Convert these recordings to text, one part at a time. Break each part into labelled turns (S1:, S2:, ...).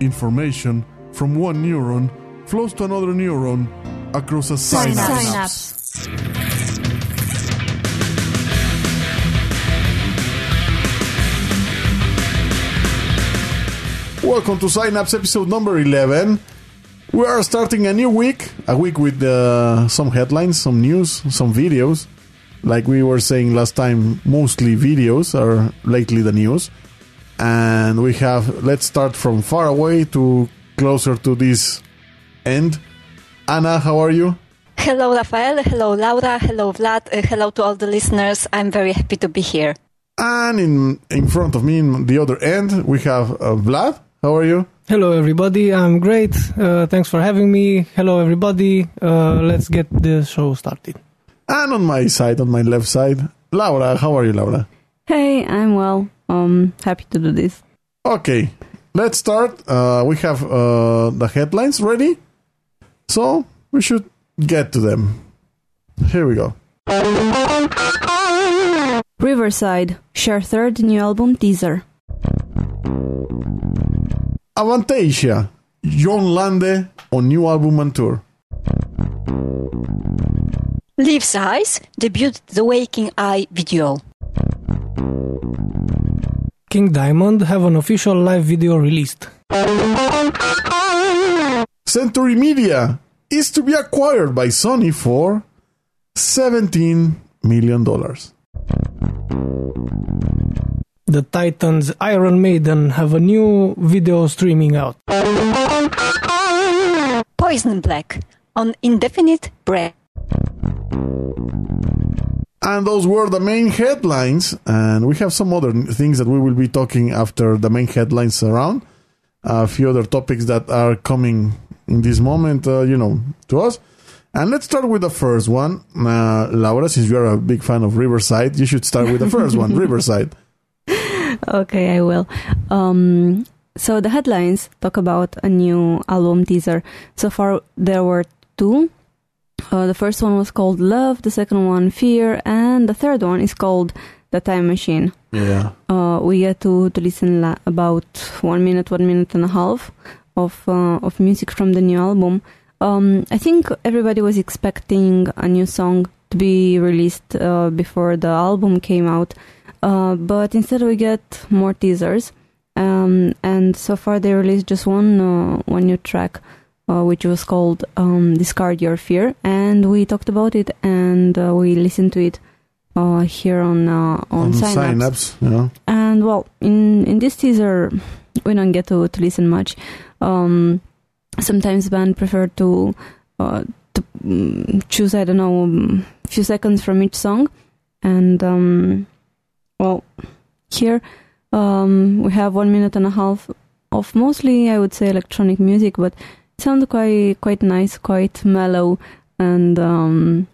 S1: information from one neuron flows to another neuron across a synapse. Welcome to Synapse episode number 11. We are starting a new week, a week with uh, some headlines, some news, some videos. Like we were saying last time, mostly videos are lately the news. And we have, let's start from far away to closer to this end. Anna, how are you?
S2: Hello, Rafael. Hello, Laura. Hello, Vlad. Uh, hello to all the listeners. I'm very happy to be here.
S1: And in, in front of me, in the other end, we have uh, Vlad. How are you?
S3: Hello, everybody. I'm great. Uh, thanks for having me. Hello, everybody. Uh, let's get the show started.
S1: And on my side, on my left side, Laura. How are you, Laura?
S4: Hey, I'm well. Um, happy to do this.
S1: Okay, let's start. Uh, we have uh, the headlines ready, so we should get to them. Here we go.
S4: Riverside, share third new album teaser.
S1: Avantasia, Jorn Lande on new album and tour.
S2: Leaves Eyes debuted the Waking Eye video.
S3: King Diamond have an official live video released.
S1: Century Media is to be acquired by Sony for 17 million dollars.
S3: The Titans Iron Maiden have a new video streaming out.
S2: Poisonblack on Indefinite Break.
S1: And those were the main headlines. And we have some other things that we will be talking after the main headlines around. A few other topics that are coming in this moment, uh, you know, to us. And let's start with the first one. Uh, Laura, since you're a big fan of Riverside, you should start with the first one, Riverside.
S4: Okay, I will. Um, so the headlines talk about a new album teaser. So far, there were two. Uh, the first one was called Love, the second one Fear, and the third one is called The Time Machine.
S1: Yeah.
S4: Uh, we get to, to listen la- about one minute, one minute and a half of uh, of music from the new album. Um, I think everybody was expecting a new song to be released uh, before the album came out, uh, but instead we get more teasers. Um, and so far they released just one uh, one new track, uh, which was called um, "Discard Your Fear," and we talked about it and uh, we listened to it uh, here on uh, on,
S1: On
S4: Synapse.
S1: Synapse, yeah.
S4: And well, in in this teaser, we don't get to, to listen much. Um, sometimes band prefer to uh, to mm, choose I don't know a few seconds from each song, and um, well, here um, we have one minute and a half of mostly I would say electronic music, but it sounds quite quite nice, quite mellow, and um,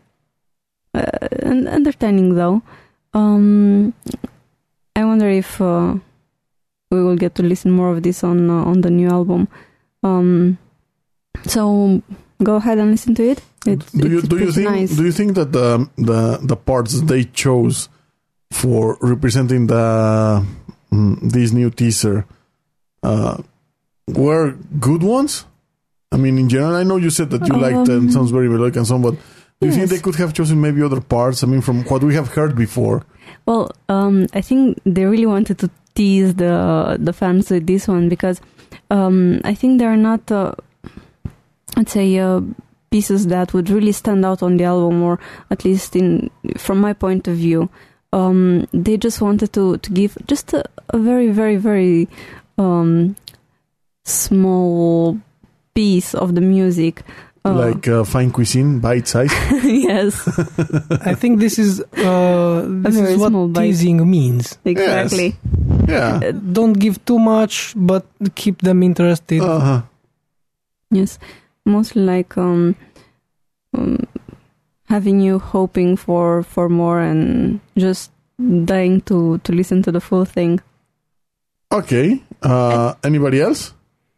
S4: uh, and entertaining though. Um, I wonder if uh, we will get to listen more of this on uh, on the new album. Um, so go ahead and listen to it. It's,
S1: do you
S4: it's
S1: do you think
S4: nice.
S1: do you think that the the the parts they chose for representing the mm, this new teaser uh, were good ones? I mean, in general, I know you said that you liked um,
S4: Um,
S1: sounds very melodic and so on, but do you think they could have chosen maybe other parts? I mean, from what we have heard before.
S4: Well, um, I think they really wanted to tease the the fans with this one because um, I think there are not, uh, let's say, uh, pieces that would really stand out on the album, or at least in from my point of view. Um, they just wanted to to give just a, a very, very, very um, small piece of the music. Uh,
S1: like uh, fine cuisine, bite size.
S4: yes,
S3: I think this is uh, this is
S4: small
S3: what
S4: bite.
S3: teasing means.
S4: exactly.
S1: yeah.
S3: Uh, Don't give too much, but keep them interested.
S1: Uh-huh.
S4: Yes, mostly like um, um, having you hoping for for more and just dying to to listen to the full thing.
S1: Okay. Uh, anybody else?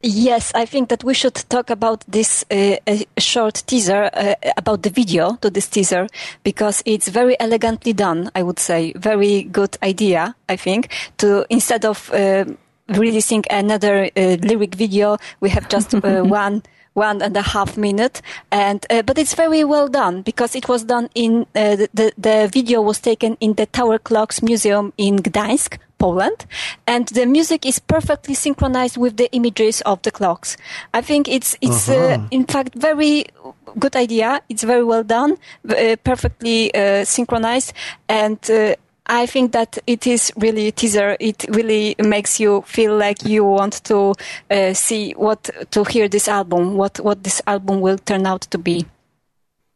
S2: Yes, I think that we should talk about this uh, a short teaser uh, about the video to this teaser because it's very elegantly done. I would say very good idea. I think to instead of uh, releasing another uh, lyric video. We have just uh, one one and a half minute and uh, but it's very well done because it was done in uh, the the video was taken in the tower clocks museum in gdańsk Poland, and the music is perfectly synchronized with the images of the clocks. I think it's it's uh-huh. uh, in fact very good idea. It's very well done, uh, perfectly uh, synchronized, and uh, I think that it is really a teaser. It really makes you feel like you want to uh, see what to hear this album, what what this album will turn out to be.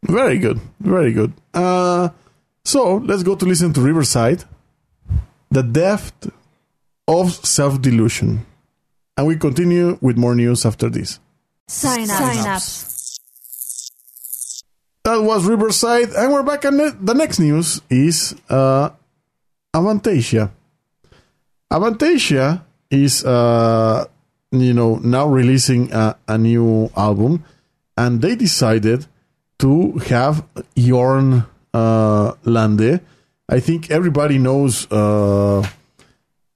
S1: Very good, very good. Uh, so let's go to listen to Riverside, the depth of self delusion, and we continue with more news after this.
S5: Sign up. Sign up.
S1: That was Riverside, and we're back. And the next news is uh, Avantasia. Avantasia is, uh, you know, now releasing a, a, new album, and they decided to have Jorn uh, Lande. I think everybody knows uh,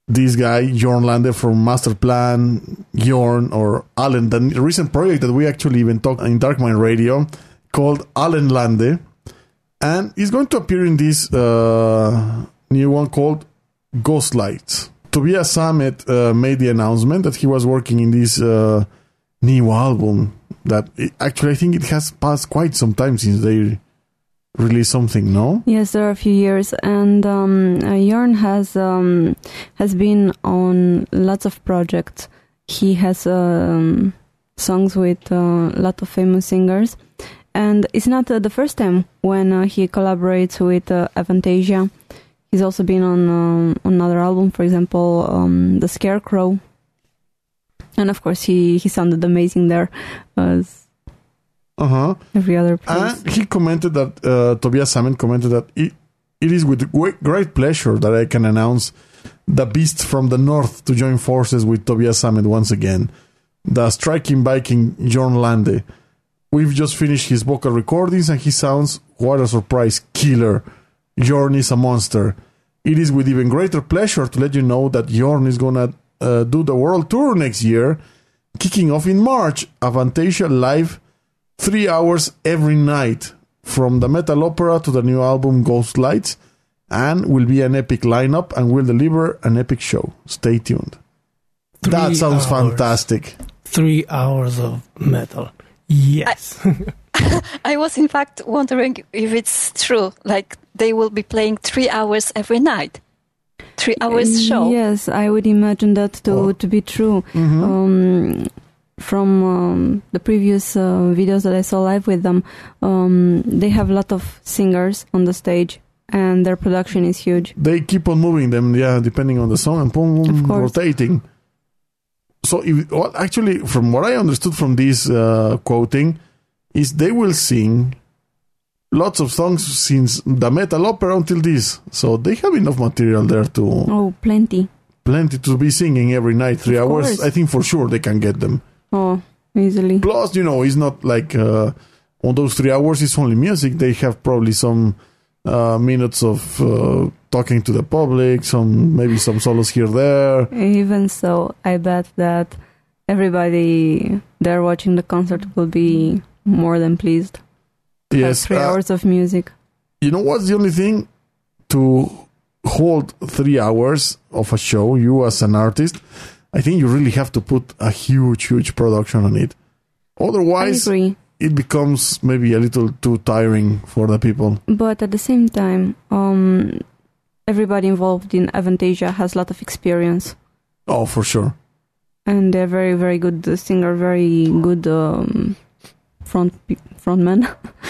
S1: this guy, Jorn Lande from Masterplan, Jorn or Allen, the recent project that we actually even talked in Darkmind Radio called Allen Lande. And he's going to appear in this uh, new one called Ghost Lights. Tobias Sammet uh, made the announcement that he was working in this uh, new album. That it, actually, I think it has passed quite some time since they released something. No.
S4: Yes, there are a few years, and um, uh, has um, has been on lots of projects. He has um, songs with a uh, lot of famous singers, and it's not uh, the first time when uh, he collaborates with Avantasia He's also been on um, another album, for example, um, The Scarecrow. And of course, he, he sounded amazing there uh-huh. every other place.
S1: And he commented that, uh, Tobias Sammet commented that it, it is with great pleasure that I can announce the Beast from the North to join forces with Tobias Sammet once again. The striking Viking Jorn Lande. We've just finished his vocal recordings and he sounds, what a surprise, killer. Jorn is a monster. It is with even greater pleasure to let you know that Jorn is gonna uh, do the world tour next year, kicking off in March. Avantasia live, three hours every night, from the metal opera to the new album Ghost Lights, and will be an epic lineup and will deliver an epic show. Stay tuned. Three that sounds hours. fantastic.
S3: Three hours of metal. Yes.
S2: I, I was in fact wondering if it's true. Like they will be playing three hours every night. Three hours show.
S4: Yes, I would imagine that to oh. to be true. Mm-hmm. Um, from um, the previous uh, videos that I saw live with them, um, they have a lot of singers on the stage, and their production is huge.
S1: They keep on moving them, yeah, depending on the song, and boom, boom rotating. So, if, well, actually, from what I understood from this uh, quoting, is they will sing lots of songs since the metal opera until this. So they have enough material there to.
S4: Oh, plenty.
S1: Plenty to be singing every night, three of hours. Course. I think for sure they can get them.
S4: Oh, easily.
S1: Plus, you know, it's not like uh, on those three hours, it's only music. They have probably some uh, minutes of uh, talking to the public, some maybe some solos here there.
S4: Even so, I bet that everybody there watching the concert will be more than pleased.
S1: Yes,
S4: three uh, hours of music.
S1: You know what's the only thing to hold three hours of a show? You as an artist, I think you really have to put a huge, huge production on it. Otherwise, it becomes maybe a little too tiring for the people.
S4: But at the same time, um, everybody involved in Avantasia has a lot of experience.
S1: Oh, for sure.
S4: And they're very, very good singer, very good um, front frontman.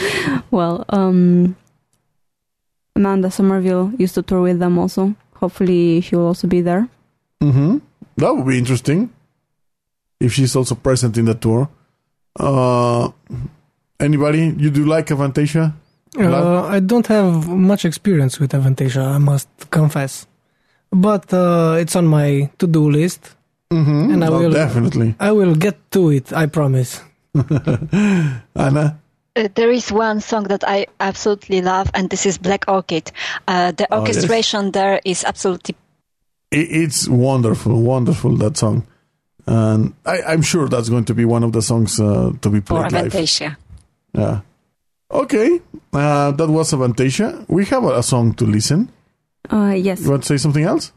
S4: well, um, Amanda Somerville used to tour with them also. Hopefully, she will also be there.
S1: Mm-hmm. That would be interesting if she's also present in the tour. Uh, anybody you do like Avantasia?
S3: Uh, I don't have much experience with Avantasia, I must confess, but uh, it's on my to-do list,
S1: mm-hmm.
S3: and I
S1: well,
S3: will
S1: definitely.
S3: I will get to it. I promise.
S1: Anna?
S2: Uh, there is one song that I absolutely love, and this is Black Orchid. Uh, the orchestration oh, yes. there is absolutely
S1: it, it's wonderful, wonderful that song, and I, I'm sure that's going to be one of the songs uh, to be
S2: For
S1: played live.
S2: Avantasia.
S1: Yeah. Okay, uh, that was Avantasia. We have a, a song to listen.
S4: Uh, yes.
S1: You want to say something else?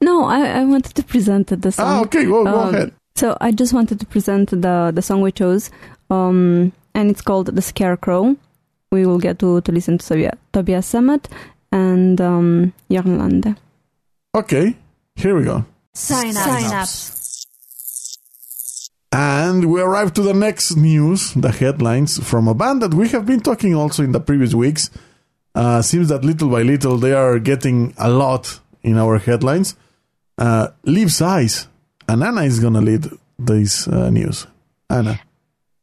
S4: No, I, I wanted to present the song.
S1: Ah, okay, go, go
S4: Um,
S1: ahead.
S4: So I just wanted to present the the song we chose, um, and it's called "The Scarecrow." We will get to to listen to Tobias Sammet and um, Jørn Lande.
S1: Okay, here we go.
S5: Sign up.
S6: Sign up.
S1: And we arrive to the next news, the headlines from a band that we have been talking also in the previous weeks. Uh, seems that little by little they are getting a lot in our headlines. Uh, Leaves' Eyes, and Anna is gonna lead this uh, news. Anna.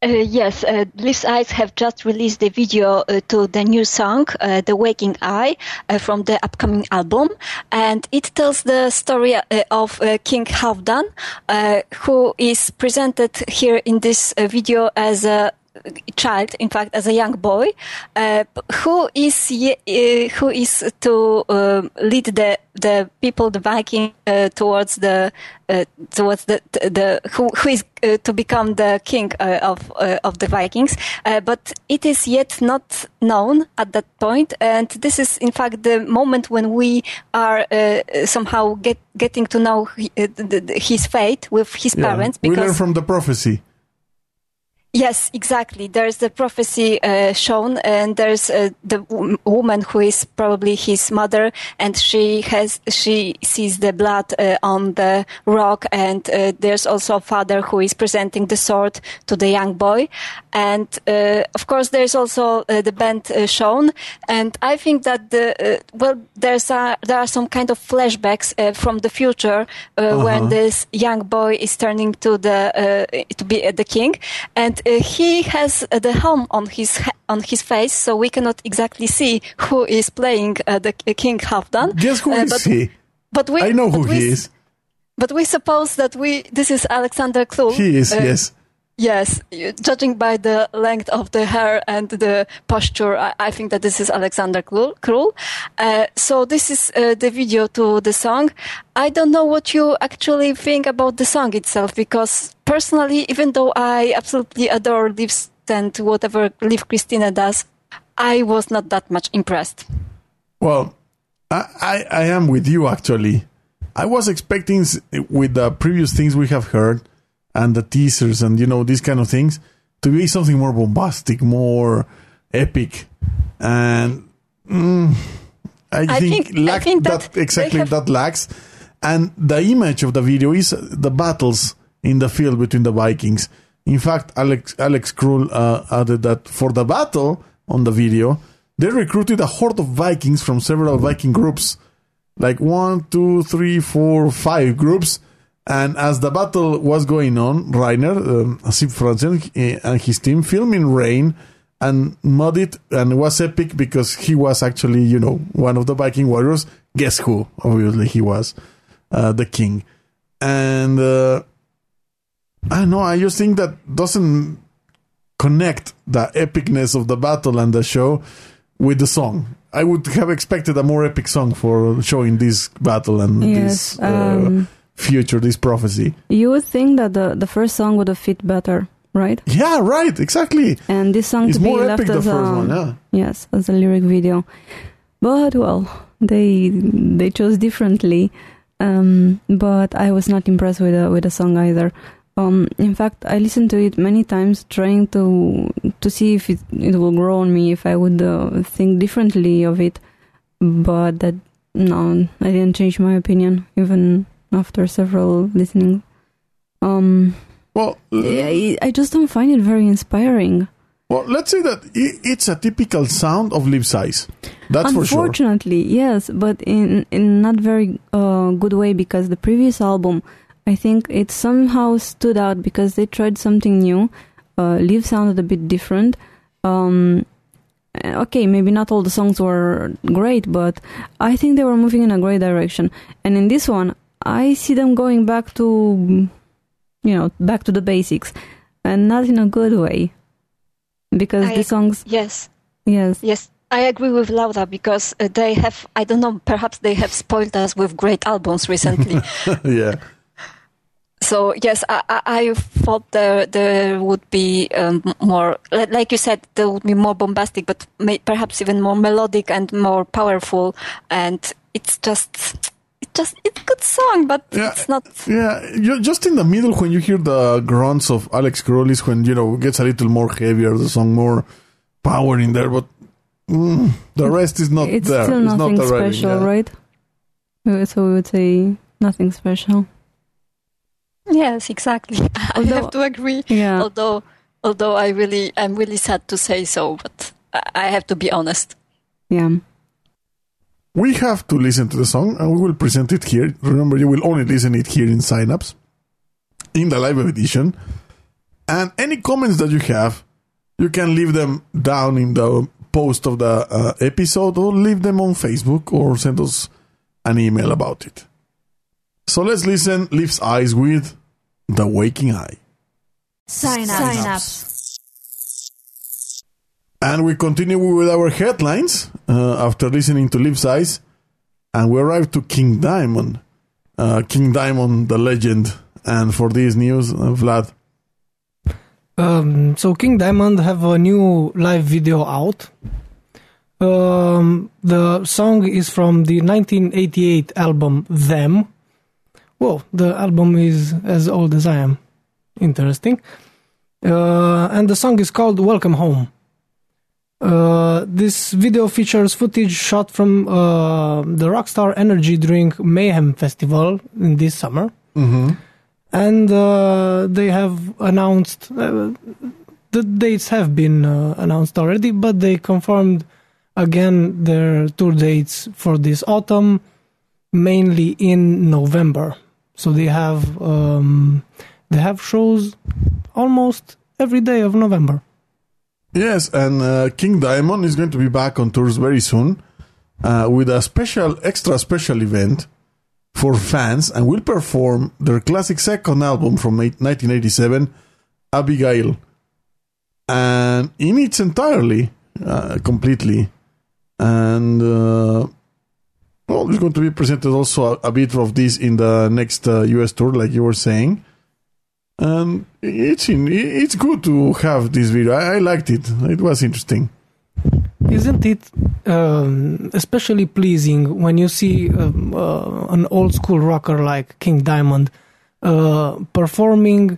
S2: Uh, yes, uh, Eyes have just released a video uh, to the new song, uh, The Waking Eye, uh, from the upcoming album. And it tells the story uh, of uh, King Halfdan, who is presented here in this video as a child, in fact, as a young boy, uh, who is uh, who is to um lead the the people, the Viking, uh, towards the uh, towards the the who who is uh, to become the king uh, of uh, of the Vikings. Uh, but it is yet not known at that point, and this is in fact the moment when we are uh, somehow get, getting to know he, the, the, his fate with his
S1: Yeah,
S2: parents
S1: we learn from the prophecy.
S2: Yes, exactly. There's the prophecy uh, shown, and there's uh, the w- woman who is probably his mother, and she has she sees the blood uh, on the rock, and uh, there's also a father who is presenting the sword to the young boy, and uh, of course there's also uh, the band uh, shown, and I think that the uh, well there's a, there are some kind of flashbacks uh, from the future uh, when this young boy is turning to the uh, to be uh, the king, and he has uh, the helm on his on his face, so we cannot exactly see who is playing uh, the king Halfdan.
S1: Guess who
S2: Uh,
S1: is
S2: but,
S1: he?
S2: But we,
S1: I know who
S2: we
S1: he is.
S2: But we suppose that we this is Alexander Krull.
S1: He is,
S2: Uh,
S1: yes.
S2: Yes, judging by the length of the hair and the posture, I, I think that this is Alexander Krull. Krull. Uh, so this is uh, the video to the song. I don't know what you actually think about the song itself, because personally, even though I absolutely adore Liv and whatever Liv Kristine does, I was not that much impressed.
S1: Well, I, I, I am with you actually. I was expecting with the previous things we have heard and the teasers and you know these kind of things to be something more bombastic, more epic, and mm, I,
S2: I
S1: think,
S2: think- I think
S1: that,
S2: that
S1: exactly
S2: have-
S1: that lacks. And the image of the video is the battles in the field between the Vikings. In fact, Alex Alex Krull uh, added that for the battle on the video, they recruited a horde of Vikings from several Viking groups, like one, two, three, four, five groups. And as the battle was going on, Rainer, um, Sip Franzen, and his team filmed in rain and mud it, and it was epic because he was actually, you know, one of the Viking warriors. Guess who? Obviously, he was uh, the king. And uh, I don't know. I just think that doesn't connect the epicness of the battle and the show with the song. I would have expected a more epic song for showing this battle and
S4: Yes.
S1: this uh,
S4: Um,
S1: future, this prophecy.
S4: you would think that the, the first song would have fit better, right?
S1: Yeah, right, exactly.
S4: And this song
S1: is
S4: to be
S1: more
S4: left
S1: epic the
S4: as
S1: first
S4: a
S1: one, yeah.
S4: yes as a lyric video. But well, they they chose differently. Um, but I was not impressed with the with the song either. Um, in fact, I listened to it many times, trying to to see if it, it will grow on me, if I would uh, think differently of it. But that no, I didn't change my opinion even after several listening. Um,
S1: Well,
S4: I, I just don't find it very inspiring.
S1: well, let's say that it's a typical sound of Leaves' Eyes. That's for sure.
S4: Unfortunately, yes, but in in not very uh, good way because the previous album, I think it somehow stood out because they tried something new. Uh, Live sounded a bit different. Um, uh, okay, maybe not all the songs were great, but I think they were moving in a great direction. And in this one, I see them going back to, you know, back to the basics, and not in a good way. Because
S2: I-
S4: the songs,
S2: Yes,
S4: yes,
S2: yes. I agree with Laura because uh, they have, I don't know, perhaps they have spoiled us with great albums recently.
S1: yeah.
S2: so yes, I, I, I thought there there would be um, more, like you said, there would be more bombastic, but may, perhaps even more melodic and more powerful. And it's just, it's just, it's a good song, but
S1: Yeah.
S2: it's not.
S1: Yeah, you just in the middle when you hear the grunts of Alex Krull is when you know gets a little more heavier, the song more power in there, but mm, the rest is not
S4: it's
S1: there.
S4: still
S1: it's
S4: nothing
S1: not arriving,
S4: special,
S1: yeah.
S4: right? So we would say nothing special.
S2: Yes, exactly. I have to agree.
S4: Yeah.
S2: Although, although I really, I'm really sad to say so, but I- I have to be honest.
S4: Yeah.
S1: We have to listen to the song and we will present it here. Remember, you will only listen it here in Synapse in the live edition. And any comments that you have, you can leave them down in the post of the uh, episode or leave them on Facebook or send us an email about it. So let's listen Leaves' Eyes with The Waking Eye.
S5: Sign up. Sign up.
S1: And we continue with our headlines uh, after listening to Leaves' Eyes. And we arrive to King Diamond. Uh, King Diamond, the legend. And for this news, uh, Vlad.
S3: Um, so King Diamond have a new live video out. Um, the song is from the 1988 album Them. Whoa, the album is as old as I am. Interesting. Uh, and the song is called Welcome Home. Uh, this video features footage shot from uh, the Rockstar Energy Drink Mayhem Festival in this summer
S1: Mm-hmm.
S3: and uh, they have announced uh, the dates have been uh, announced already, but they confirmed again their tour dates for this autumn, mainly in November. So they have um, they have shows almost every day of November.
S1: Yes, and uh, King Diamond is going to be back on tours very soon uh, with a special, extra special event for fans and will perform their classic second album from 1987, Abigail. And in its entirely, uh, completely. And, uh, well, there's going to be presented also a, a bit of this in the next uh, US tour, like you were saying. And it's in, it's good to have this video. I, I liked it. It was interesting.
S3: Isn't it um, especially pleasing when you see um, uh, an old school rocker like King Diamond uh, performing?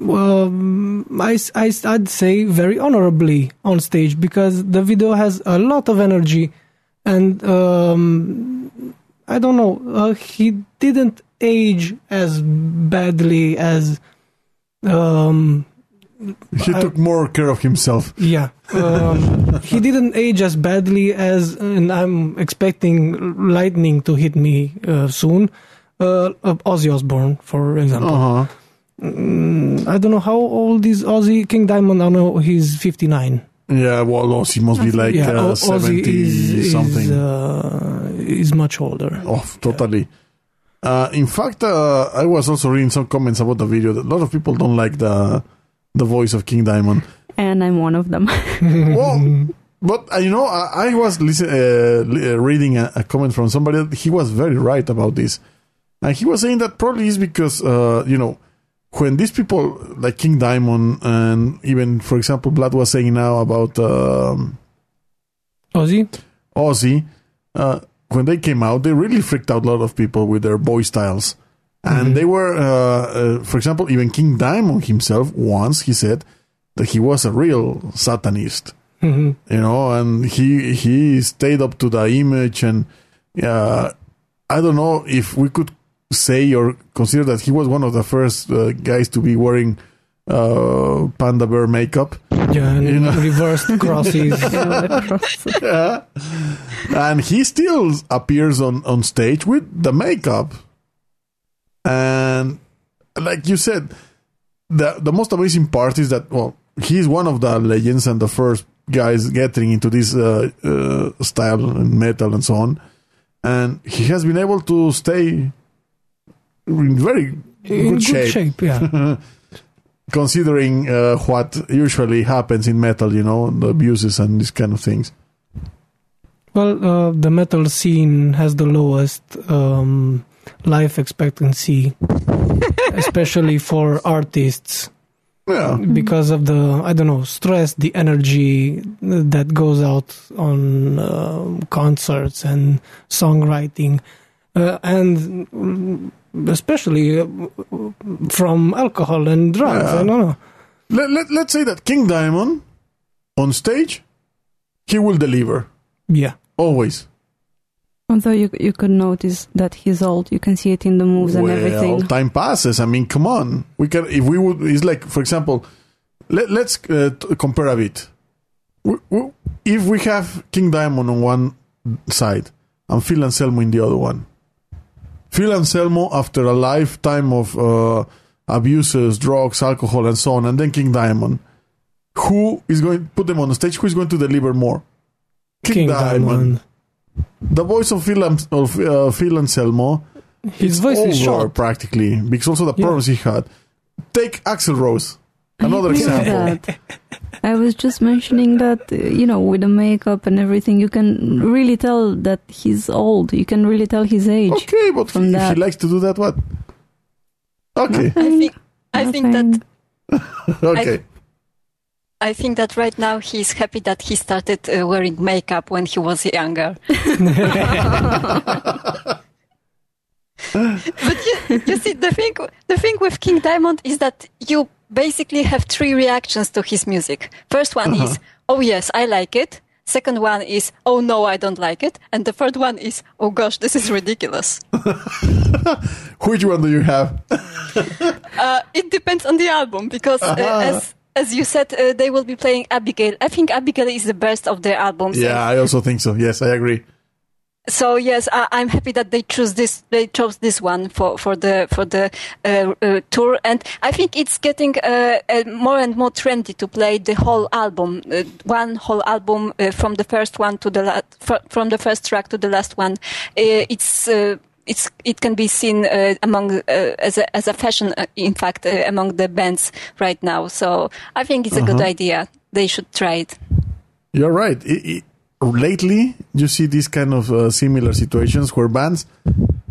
S3: Um, I, I, I'd say very honorably on stage because the video has a lot of energy, and um, I don't know, uh, he didn't age as badly as um,
S1: He took more care of himself.
S3: yeah, um, he didn't age as badly as, and I'm expecting lightning to hit me uh, soon. Uh, uh, Ozzy Osbourne, for example.
S1: Uh huh.
S3: Mm, I don't know how old is Ozzy King Diamond. I know he's 59.
S1: Yeah, well, Ozzy must be like
S3: yeah,
S1: uh,
S3: O- Ozzy
S1: 70
S3: is
S1: something.
S3: Is, uh, is much older.
S1: Oh, totally. Uh, in fact, uh, I was also reading some comments about the video. That a lot of people don't like the the voice of King Diamond.
S4: And I'm one of them.
S1: well, but uh, you know, I, I was listen, uh, uh, reading a, a comment from somebody. That he was very right about this, and he was saying that probably is because uh, you know when these people like King Diamond and even, for example, Vlad was saying now about. Um,
S3: Ozzy?
S1: Ozzy, uh, when they came out, they really freaked out a lot of people with their boy styles. And
S3: Mhm.
S1: they were, uh, uh, for example, even King Diamond himself, once he said that he was a real Satanist,
S3: Mhm.
S1: you know, and he, he stayed up to the image. And uh, I don't know if we could say or consider that he was one of the first uh, guys to be wearing uh, panda bear makeup.
S3: Yeah, and
S1: You know.
S3: reversed crosses.
S1: Yeah. and he still appears on, on stage with the makeup. And like you said, the the most amazing part is that well, he's one of the legends and the first guys getting into this uh, uh, style and metal and so on. And he has been able to stay in very
S3: In
S1: good, shape,
S3: shape, yeah.
S1: considering uh, what usually happens in metal, you know, the abuses and these kind of things.
S3: Well, uh, the metal scene has the lowest um, life expectancy, especially for artists,
S1: Yeah.
S3: because of the I don't know stress, the energy that goes out on um concerts and songwriting, uh, and especially uh, from alcohol and drugs.
S1: Yeah.
S3: I don't know.
S1: Let, let, let's say that King Diamond on stage, he will deliver.
S3: Yeah.
S1: Always.
S4: Although you you could notice that he's old, you can see it in the moves and
S1: well,
S4: everything.
S1: time passes. I mean, come on. We can if we would. It's like, for example, let, let's uh, compare a bit. We, we, if we have King Diamond on one side and Phil Anselmo in the other one, Phil Anselmo after a lifetime of uh, abuses, drugs, alcohol, and so on, and then King Diamond, who is going to put them on the stage? Who is going to deliver more?
S3: King Diamond.
S1: The voice of Phil, of, uh, Phil Anselmo
S3: His voice is
S1: over
S3: short.
S1: practically because also the
S3: Yeah.
S1: problems he had. Take Axl Rose, another example.
S4: I was just mentioning that, uh, you know, with the makeup and everything, you can really tell that he's old. You can really tell his age.
S1: Okay, but
S4: From
S1: if
S4: that.
S1: he likes to do that, what? Okay,
S2: I think I think that
S4: Nothing.
S1: okay.
S2: I think that right now he's happy that he started uh, wearing makeup when he was younger. but you, you see, the thing, the thing with King Diamond is that you basically have three reactions to his music. First one is, oh yes, I like it. Second one is, oh no, I don't like it. And the third one is, oh gosh, this is ridiculous.
S1: Which one do you have?
S2: Uh, it depends on the album because, uh,
S1: Uh-huh.
S2: as as you said, uh, they will be playing Abigail. I think Abigail is the best of their albums.
S1: Yeah, I also think so. Yes, I agree.
S2: So yes, I, I'm happy that they choose this. They chose this one for for the for the uh, uh, tour, and I think it's getting uh, uh, more and more trendy to play the whole album, uh, one whole album uh, from the first one to the la- fr- from the first track to the last one. Uh, it's uh, it's it can be seen uh, among uh, as a as a fashion, uh, in fact, uh, among the bands right now. So I think it's a good idea. They should try it.
S1: You're right. I- I- lately, you see these kind of uh, similar situations where bands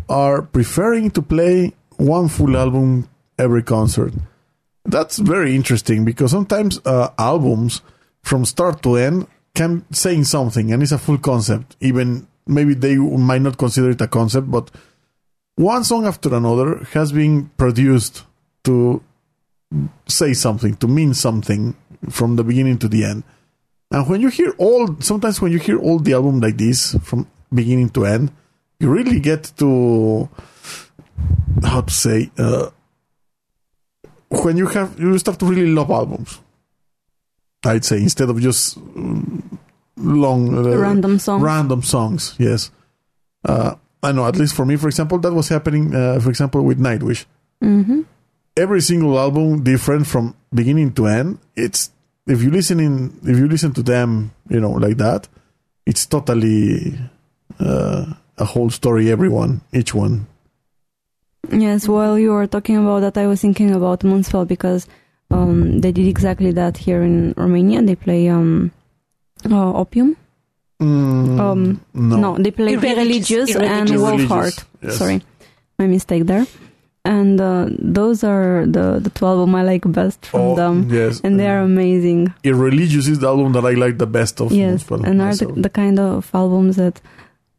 S1: are preferring to play one full album every concert. That's very interesting because sometimes uh, albums from start to end can say something and it's a full concept. Even maybe they might not consider it a concept, but one song after another has been produced to say something, to mean something from the beginning to the end. And when you hear all, sometimes when you hear all the album like this from beginning to end, you really get to how to say uh, when you have you start to really love albums. I'd say instead of just mm, long uh,
S4: Random songs.
S1: random songs. Yes, uh, I know. At least for me, for example, that was happening. Uh, for example, with Nightwish
S4: Mm-hmm
S1: every single album different from beginning to end. It's if you listen in if you listen to them, you know, like that, it's totally uh, a whole story. Everyone, each one.
S4: Yes, while you were talking about that, I was thinking about Moonspell because um, they did exactly that here in Romania. They play um, uh, Opium.
S1: Mm,
S4: Um,
S1: no,
S4: No, they play
S2: Irreligious-
S4: Irreligious, and
S2: Irreligious.
S4: Wolfheart.
S1: yes.
S4: Sorry, my mistake there. And uh, those are the the two album I like best from
S1: Oh,
S4: them,
S1: yes,
S4: and they are amazing.
S1: Irreligious is the album that I like the best of.
S4: yes,
S1: Moonspell
S4: and are the, the kind of albums that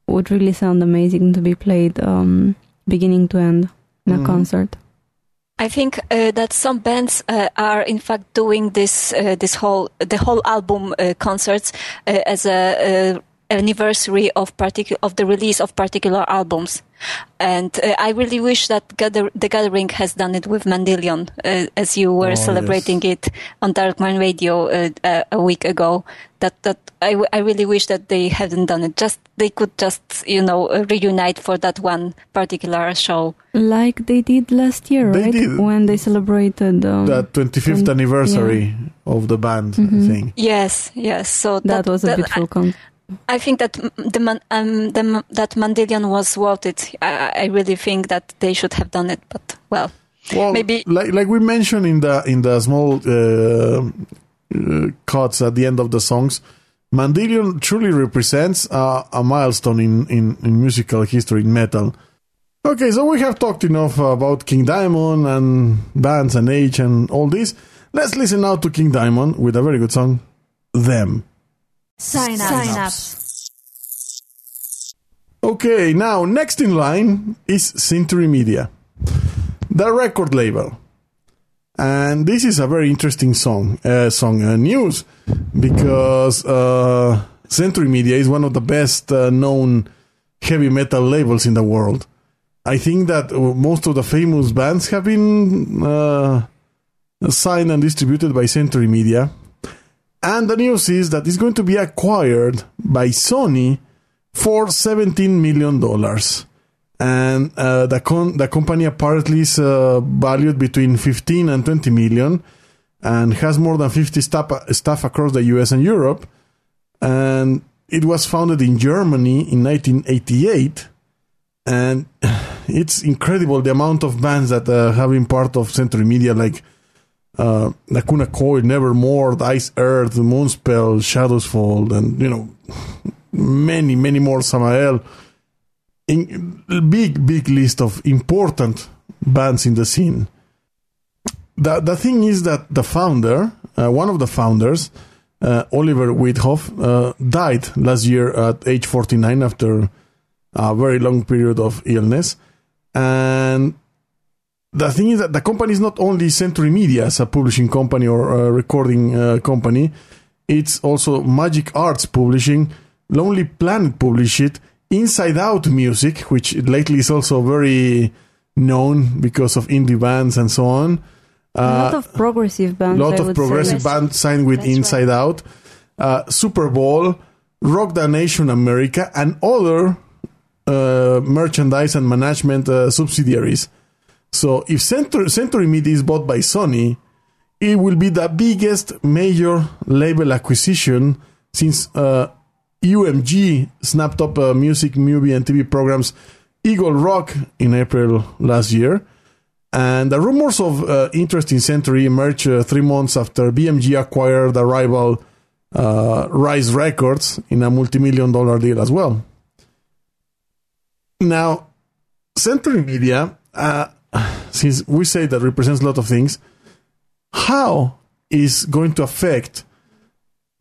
S4: would really sound amazing to be played um, beginning to end in a
S1: Mhm.
S4: concert.
S2: I think uh, that some bands uh, are in fact doing this uh, this whole the whole album uh, concerts uh, as a uh, anniversary of particular of the release of particular albums. And uh, I really wish that gather- the Gathering has done it with Mandylion, uh, as you were
S1: Oh,
S2: celebrating it on Darkman Radio uh, uh, a week ago. That that I, w- I really wish that they hadn't done it. Just they could just you know uh, reunite for that one particular show.
S4: Like they did last year,
S1: They
S4: right?
S1: did.
S4: When they celebrated um,
S1: the 25th
S4: and-
S1: anniversary of the band
S4: Mhm.
S1: thing.
S2: Yes, yes. So
S4: that, was a
S2: that-
S4: beautiful concert.
S2: I think that the, um, the that Mandylion was worth it. I, I really think that they should have done it, but well,
S1: Well,
S2: Maybe-
S1: like like we mentioned in the in the small uh, uh, cuts at the end of the songs, Mandylion truly represents uh, a milestone in, in, in musical history in metal. Okay, so we have talked enough about King Diamond and bands and age and all this. Let's listen now to King Diamond with a very good song, Them.
S5: Sign up. Sign up.
S1: Okay, now next in line is Century Media, the record label. And this is a very interesting song, uh, song uh, news, because uh, Century Media is one of the best uh, known heavy metal labels in the world. I think that uh, most of the famous bands have been uh, signed and distributed by Century Media. And the news is that it's going to be acquired by Sony for $17 million. And uh, the, con- the company apparently is uh, valued between 15 and 20 million and has more than 50 staff, staff across the US and Europe. And it was founded in Germany in 1988. And it's incredible the amount of bands that uh, have been part of Century Media, like uh, Lacuna Coil, Nevermore, Iced Earth, Moonspell, Shadows Fall, and you know many, many more. Samael, in big, big list of important bands in the scene. The the thing is that the founder, uh, one of the founders, uh, Oliver Withöft, uh, died last year at age 49 after a very long period of illness. And the thing is that the company is not only Century Media as a publishing company or a recording uh, company, it's also Magic Arts Publishing, Lonely Planet publish it, Inside Out Music, which lately is also very known because of indie bands and so on.
S4: a lot of progressive bands.
S1: A lot
S4: I
S1: of progressive
S4: say.
S1: bands signed with
S2: That's
S1: Inside Out, uh, Superball, Rock the Nation America, and other uh, merchandise and management uh, subsidiaries. So if Century, Century Media is bought by Sony, it will be the biggest major label acquisition since uh, UMG snapped up uh, music, movie, and TV programs Eagle Rock in April last year. And the rumors of uh, interest in Century emerged uh, three months after BMG acquired the rival uh, Rise Records in a multi-million dollar deal as well. Now, Century Media, uh, since we say that represents a lot of things, how is going to affect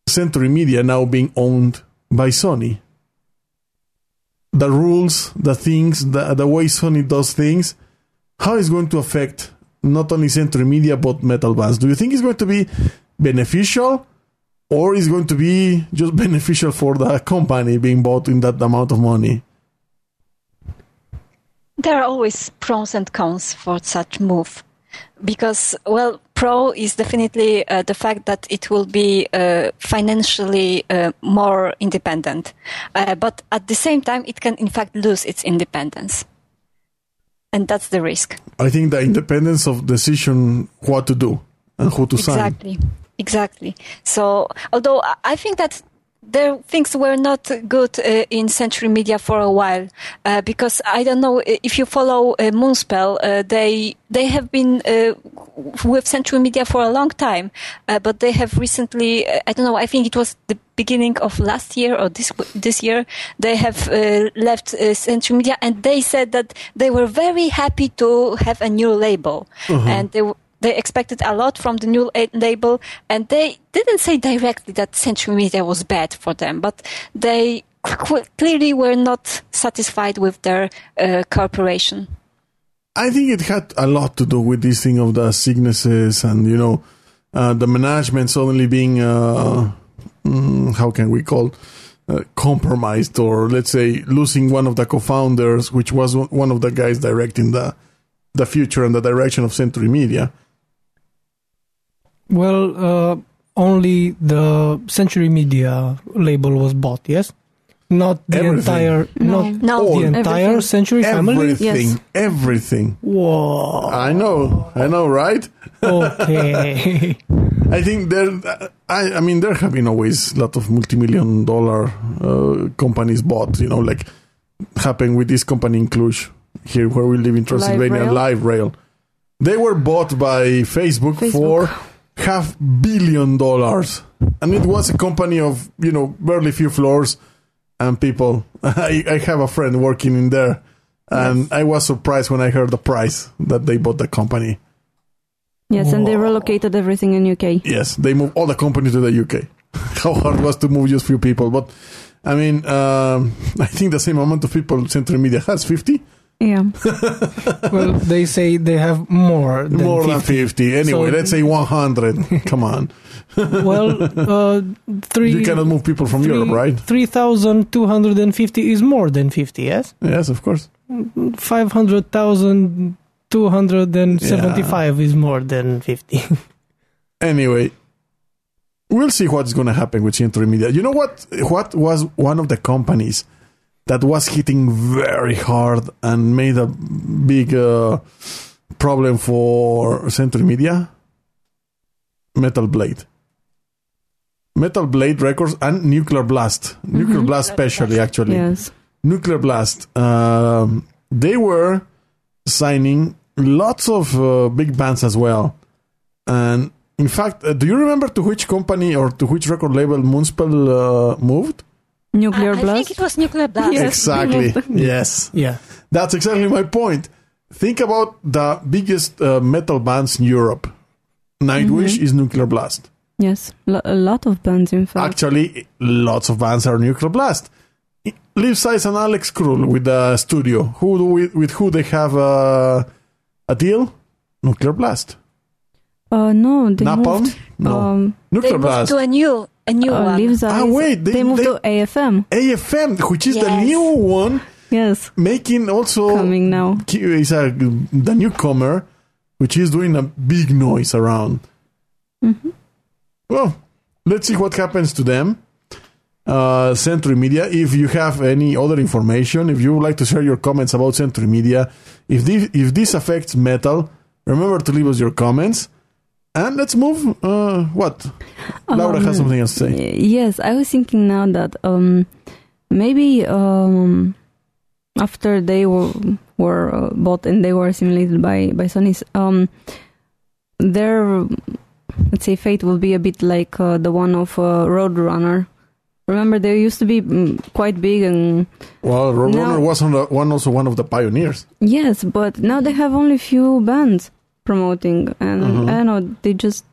S1: Century Media now being owned by Sony? The rules, the things, the, the way Sony does things, how is going to affect not only Century Media but metal bands? Do you think it's going to be beneficial or is going to be just beneficial for the company being bought in that amount of money?
S2: There are always pros and cons for such move, because well, pro is definitely uh, the fact that it will be uh, financially uh, more independent, uh, but at the same time, it can in fact lose its independence, and that's the risk.
S1: I think the independence of decision what to do and who to sign.
S2: Exactly. Exactly. So, although I think that there things were not good uh, in Century Media for a while, uh, because I don't know if you follow uh, Moonspell, uh, they they have been uh, with Century Media for a long time, uh, but they have recently, uh, I don't know, I think it was the beginning of last year or this this year, they have uh, left uh, Century Media, and they said that they were very happy to have a new label, and they. They expected a lot from the new label, and they didn't say directly that Century Media was bad for them, but they clearly were not satisfied with their uh, corporation.
S1: I think it had a lot to do with this thing of the sicknesses and you know uh, the management suddenly being uh, mm, how can we call uh, compromised or let's say losing one of the co-founders, which was one of the guys directing the the future and the direction of Century Media.
S3: Well, uh, only the Century Media label was bought, yes? Not the
S1: Everything.
S3: entire,
S4: No.
S3: not
S2: No,
S1: All.
S3: the entire
S4: Everything.
S3: Century family?
S1: Everything,
S4: Yes.
S1: everything.
S3: Whoa.
S1: I know, I know, right?
S3: Okay.
S1: I think there. I, I mean, there have been always a lot of multi-million dollar uh, companies bought. You know, like happened with this company in Cluj, here where we live in Transylvania,
S4: Rail.
S1: Live Rail. They were bought by Facebook,
S4: Facebook.
S1: for half billion dollars, and it was a company of you know barely few floors and people. I, I have a friend working in there, and I was surprised when I heard the price that they bought the company.
S4: Yes, and they relocated everything in UK.
S1: Yes, they moved all the company to the UK. How hard was to move just few people, but I mean, um, I think the same amount of people Century Media has fifty.
S4: Yeah.
S3: well, they say they have more than
S1: More
S3: 50.
S1: than 50. Anyway,
S3: So-
S1: let's say 100. Come on.
S3: well, uh, three.
S1: You cannot move people from
S3: three-
S1: Europe, right?
S3: 3,250 is more than 50, yes?
S1: Yes, of course.
S3: 500,275 is more than 50.
S1: Anyway, we'll see what's going to happen with Century Media. You know what? What was one of the companies that was hitting very hard and made a big uh, problem for Century Media? Metal Blade. Metal Blade Records and Nuclear Blast. Nuclear Blast, especially, actually.
S4: yes.
S1: Nuclear Blast, um, they were signing lots of uh, big bands as well. And in fact, uh, do you remember to which company or to which record label Moonspell uh, moved?
S4: Nuclear
S2: I, I
S4: blast.
S2: think it was nuclear blast.
S4: Yes.
S1: Exactly. yes.
S3: yeah.
S1: That's exactly my point. Think about the biggest uh, metal bands in Europe. Nightwish is Nuclear Blast.
S4: Yes. Lo- a lot of bands, in fact.
S1: Actually, lots of bands are Nuclear Blast. Leaves' Eyes and Alex Krull with the studio. Who do we, with who they have uh, a deal? Nuclear Blast.
S4: Uh, no, they
S1: Napalm?
S4: moved.
S1: No.
S4: Um,
S2: They
S1: Nuclear
S2: moved
S1: Blast.
S2: to a new, a new
S4: uh,
S2: one.
S4: Leaves
S1: Ah, wait, they-
S4: moved
S1: they-
S4: to AFM.
S1: AFM, which is the new one,
S4: Yes.
S1: making also
S4: Coming now.
S1: is a, the newcomer, which is doing a big noise around.
S4: Mm-hmm.
S1: Well, let's see what happens to them. Uh, Century Media. If you have any other information, if you would like to share your comments about Century Media, if this, if this affects metal, remember to leave us your comments. And let's move. Uh, what? Laura has
S4: Um,
S1: something else to say.
S4: Yes, I was thinking now that um, maybe um, after they were, were uh, bought and they were assimilated by by Sony's, um, their let's say fate will be a bit like uh, the one of uh, Roadrunner. Remember, they used to be mm, quite big and
S1: Well, Roadrunner was on the, one also one of the pioneers.
S4: yes, but now they have only few bands promoting, and
S1: Mhm.
S4: I don't know they just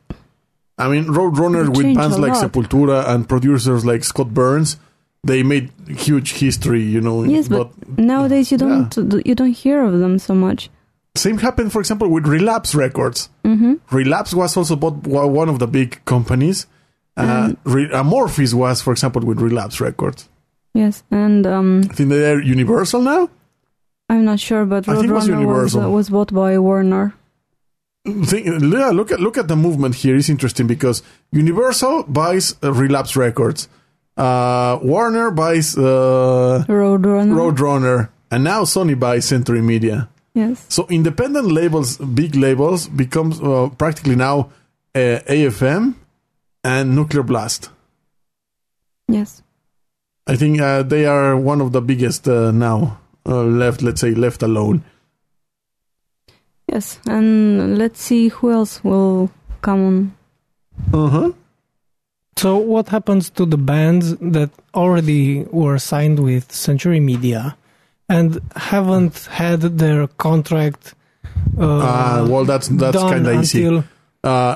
S1: I mean, Roadrunner with bands like. Sepultura and producers like Scott Burns, they made huge history, you know.
S4: Yes, but nowadays you don't you don't hear of them so much.
S1: same happened, for example, with Relapse Records.
S4: hmm
S1: Relapse was also bought one of the big companies. Uh, Re- Amorphis was, for example, with Relapse Records.
S4: Yes, and um,
S1: I think they're Universal now.
S4: I'm not sure, but
S1: was
S4: Roadrunner was,
S1: Universal.
S4: was bought by Warner.
S1: Think, yeah, look at look at the movement here. It's interesting because Universal buys uh, Relapse Records, uh, Warner buys uh,
S4: Roadrunner.
S1: Roadrunner, and now Sony buys Century Media.
S4: Yes.
S1: So independent labels, big labels, becomes uh, practically now uh, AFM and Nuclear Blast.
S4: Yes.
S1: I think uh, they are one of the biggest uh, now uh, left. Let's say left alone.
S4: Yes. And let's see who else will come on.
S1: Uh huh.
S3: So, what happens to the bands that already were signed with Century Media and haven't had their contract? Uh,
S1: Uh, well, that's that's kind of easy. Uh,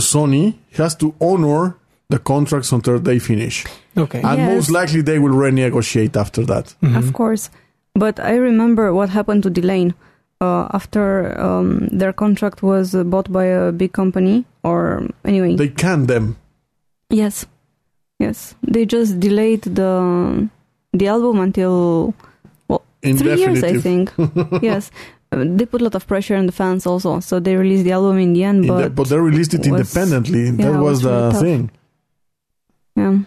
S1: Sony has to honor the contracts until they finish,
S3: okay.
S1: and
S4: Yes.
S1: most likely they will renegotiate after that.
S3: Mhm.
S4: Of course. But I remember what happened to Delain. Uh, after um, their contract was bought by a big company, or anyway,
S1: They can them.
S4: yes, yes, they just delayed the the album until well three years, I think. yes, they put a lot of pressure on the fans also, so they released the album in the end. But,
S1: but they released it
S4: was-
S1: independently.
S4: yeah,
S1: that was
S4: was
S1: the
S4: tough.
S1: thing.
S4: yeah,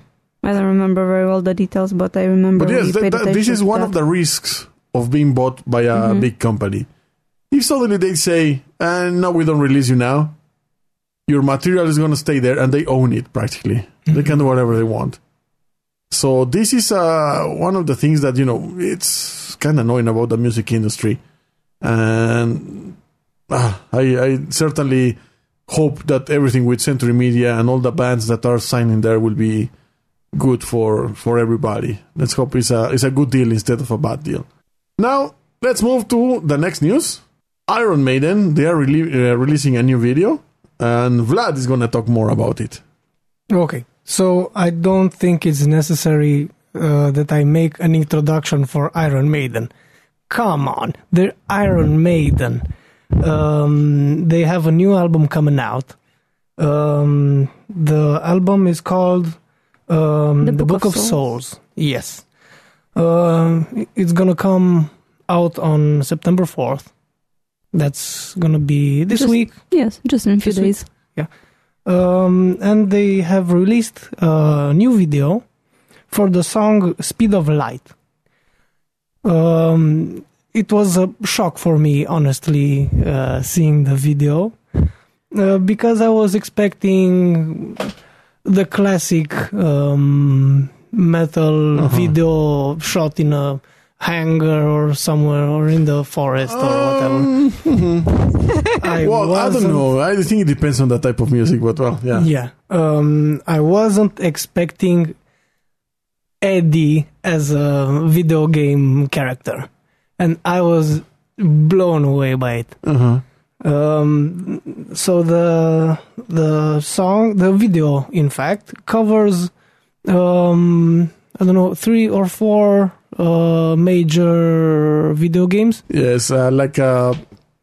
S4: I don't remember very well the details, but I remember.
S1: But yes,
S4: we
S1: that,
S4: paid
S1: that- this is one
S4: that.
S1: of the risks of being bought by a
S4: Mhm.
S1: big company. If suddenly they say, uh, "No, we don't release you now," your material is going to stay there, and they own it practically. They can do whatever they want. So this is uh, one of the things that you know it's kind of annoying about the music industry, and ah, I, I certainly hope that everything with Century Media and all the bands that are signing there will be good for for everybody. Let's hope it's a it's a good deal instead of a bad deal. Now let's move to the next news. Iron Maiden they are rele- uh, releasing a new video, and Vlad is going to talk more about it.
S3: Okay, so I don't think it's necessary uh, that I make an introduction for Iron Maiden. Come on, they're Iron Maiden. Um, they have a new album coming out. Um, the album is called um,
S4: The
S3: The,
S4: Book
S3: Book,
S4: of
S3: of Souls. Yes. Um, it's gonna come out on September 4th. That's gonna be this
S4: Just-
S3: week.
S4: Yes, just in a few
S3: This week.
S4: days.
S3: Um, and they have released a new video for the song Speed of Light. Um, it was a shock for me, honestly, uh, seeing the video, uh, because I was expecting the classic um, metal
S1: Uh-huh.
S3: video shot in a hangar or somewhere or in the forest or whatever.
S1: Um,
S3: I
S1: well, I don't know. I think it depends on the type of music, but well, yeah.
S3: Yeah. Um, I wasn't expecting Eddie as a video game character, and I was blown away by it.
S1: Uh-huh.
S3: Um, so the the song, the video, in fact, covers um, I don't know three or four uh, major video games.
S1: Yes, uh, like a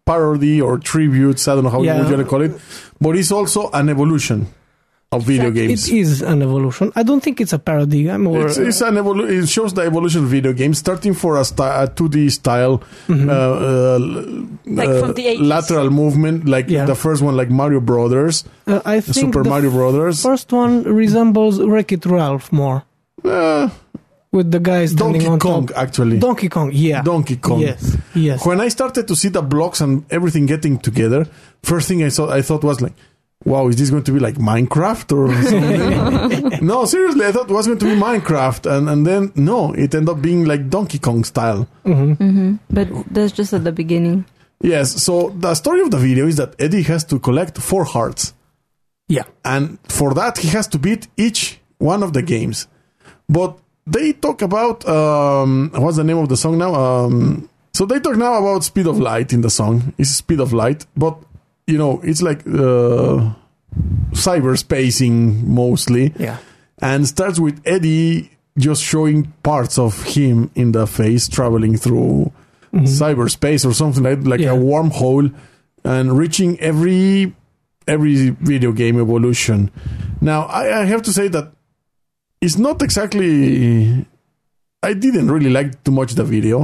S1: parody or tributes. I don't know how
S3: Yeah.
S1: you to call it, but it's also an evolution of video
S2: Exactly.
S1: games.
S3: It is an evolution. I don't think it's a parody. I'm more.
S1: It's, it's an evolu- It shows the evolution of video games, starting for a, sty- a 2D style,
S3: Mhm.
S1: uh, uh,
S2: Like
S1: uh,
S2: from the 80s.
S1: lateral movement, like
S3: Yeah.
S1: the first one, like Mario Brothers,
S3: Uh, I think
S1: Super
S3: the
S1: Mario Brothers.
S3: First one resembles Wreck It Ralph more,
S1: Uh,
S3: with the guys
S1: Donkey
S3: on
S1: Kong,
S3: top.
S1: actually.
S3: Donkey Kong, yeah.
S1: Donkey Kong.
S3: Yes, yes.
S1: When I started to see the blocks and everything getting together, first thing I saw, I thought was like, "Wow, is this going to be like Minecraft or something?" no, seriously, I thought it was going to be Minecraft, and and then no, it ended up being like Donkey Kong style.
S3: hmm
S4: hmm But that's just at the beginning.
S1: Yes. So the story of the video is that Eddie has to collect four hearts,
S3: Yeah.
S1: and for that he has to beat each one of the games. But they talk about um, what's the name of the song now? Um, so they talk now about speed of light in the song. It's speed of light, but you know it's like uh, cyberspacing mostly,
S3: Yeah.
S1: and starts with Eddie just showing parts of him in the face traveling through
S3: Mhm.
S1: cyberspace or something like like
S3: Yeah.
S1: a wormhole and reaching every every video game evolution. Now I, I have to say that it's not exactly I didn't really like too much the video.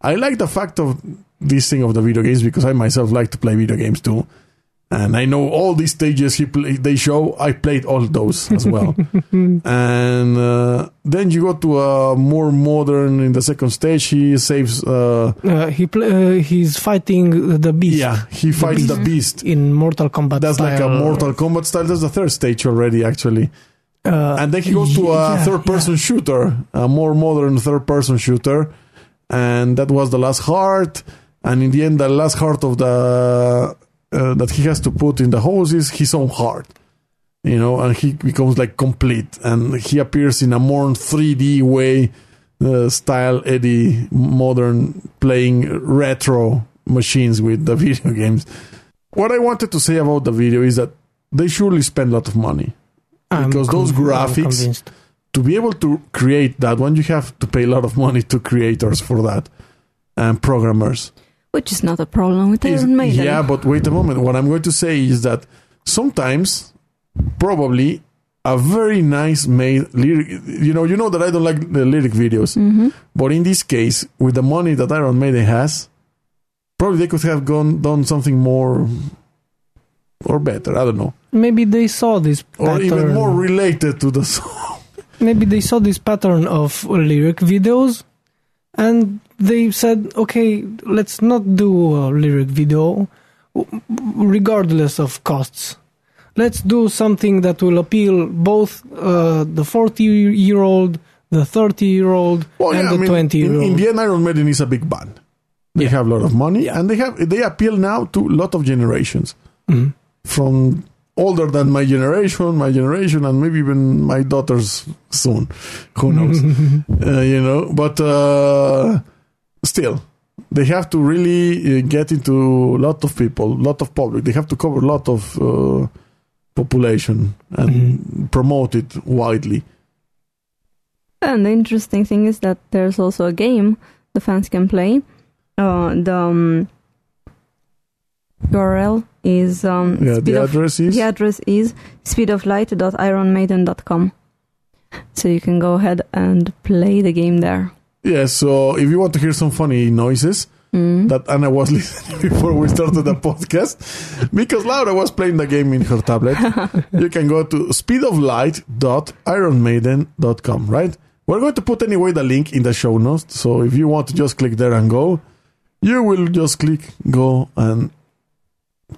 S1: I like the fact of this thing of the video games because I myself like to play video games too. And I know all these stages he play, they show. I played all those as well. and uh, then you go to a more modern. In the second stage, he saves. Uh,
S3: Uh, he pl- uh, he's fighting the beast
S1: yeah, he fights the beast.
S3: in Mortal Kombat.
S1: That's like a. Mortal Kombat style. That's the third stage already, actually.
S3: Uh,
S1: and then he goes to a
S3: yeah,
S1: third person shooter, a more modern third person shooter. And that was the last heart. And in the end, the last heart of the uh, that he has to put in the hose is his own heart. You know, and he becomes like complete, and he appears in a more 3D way, uh, style Eddie, modern playing retro machines with the video games. What I wanted to say about the video is that they surely spend a lot of money
S3: I'm
S1: because those graphics- to be able to create that one, you have to pay a lot of money to creators for that and programmers.
S4: Which is not a problem with Iron Maiden.
S1: yeah, but wait a moment. What I'm going to say is that sometimes, probably, a very nice made lyric. You know, you know that I don't like the lyric videos,
S4: hmm
S1: but in this case, with the money that Iron Maiden has, probably they could have gone done something more or better. I don't know,
S3: Maybe they saw this
S1: or
S3: pattern.
S1: even more related to the song.
S3: maybe they saw this pattern of lyric videos and they said okay let's not do a lyric video regardless of costs let's do something that will appeal both uh, the 40 year old the 30 year old
S1: Well,
S3: and
S1: yeah,
S3: the
S1: I mean,
S3: 20 year old.
S1: in the end, Iron Maiden is a big band. They
S3: Yeah.
S1: have a lot of money, and they have they appeal now to a lot of generations.
S3: Mhm.
S1: From older than my generation, my generation, and maybe even my daughters soon. Who knows? uh, you know, but uh, still, they have to really uh, get into a lot of people, a lot of public. They have to cover a lot of uh, population and promote it widely.
S4: And the interesting thing is that there's also a game the fans can play. Uh, the um, URL is um,
S1: Yeah, the
S4: of-
S1: address is
S4: the address is speedoflight.ironmaiden.com. So you can go ahead and play the game there.
S1: yeah. So if you want to hear some funny noises.
S4: Mm.
S1: that Anna was listening before we started the podcast because Laura was playing the game in her tablet. you can go to speedoflight.ironmaiden.com, right? We're going to put anyway the link in the show notes. So if you want to just click there and go, you will just click go and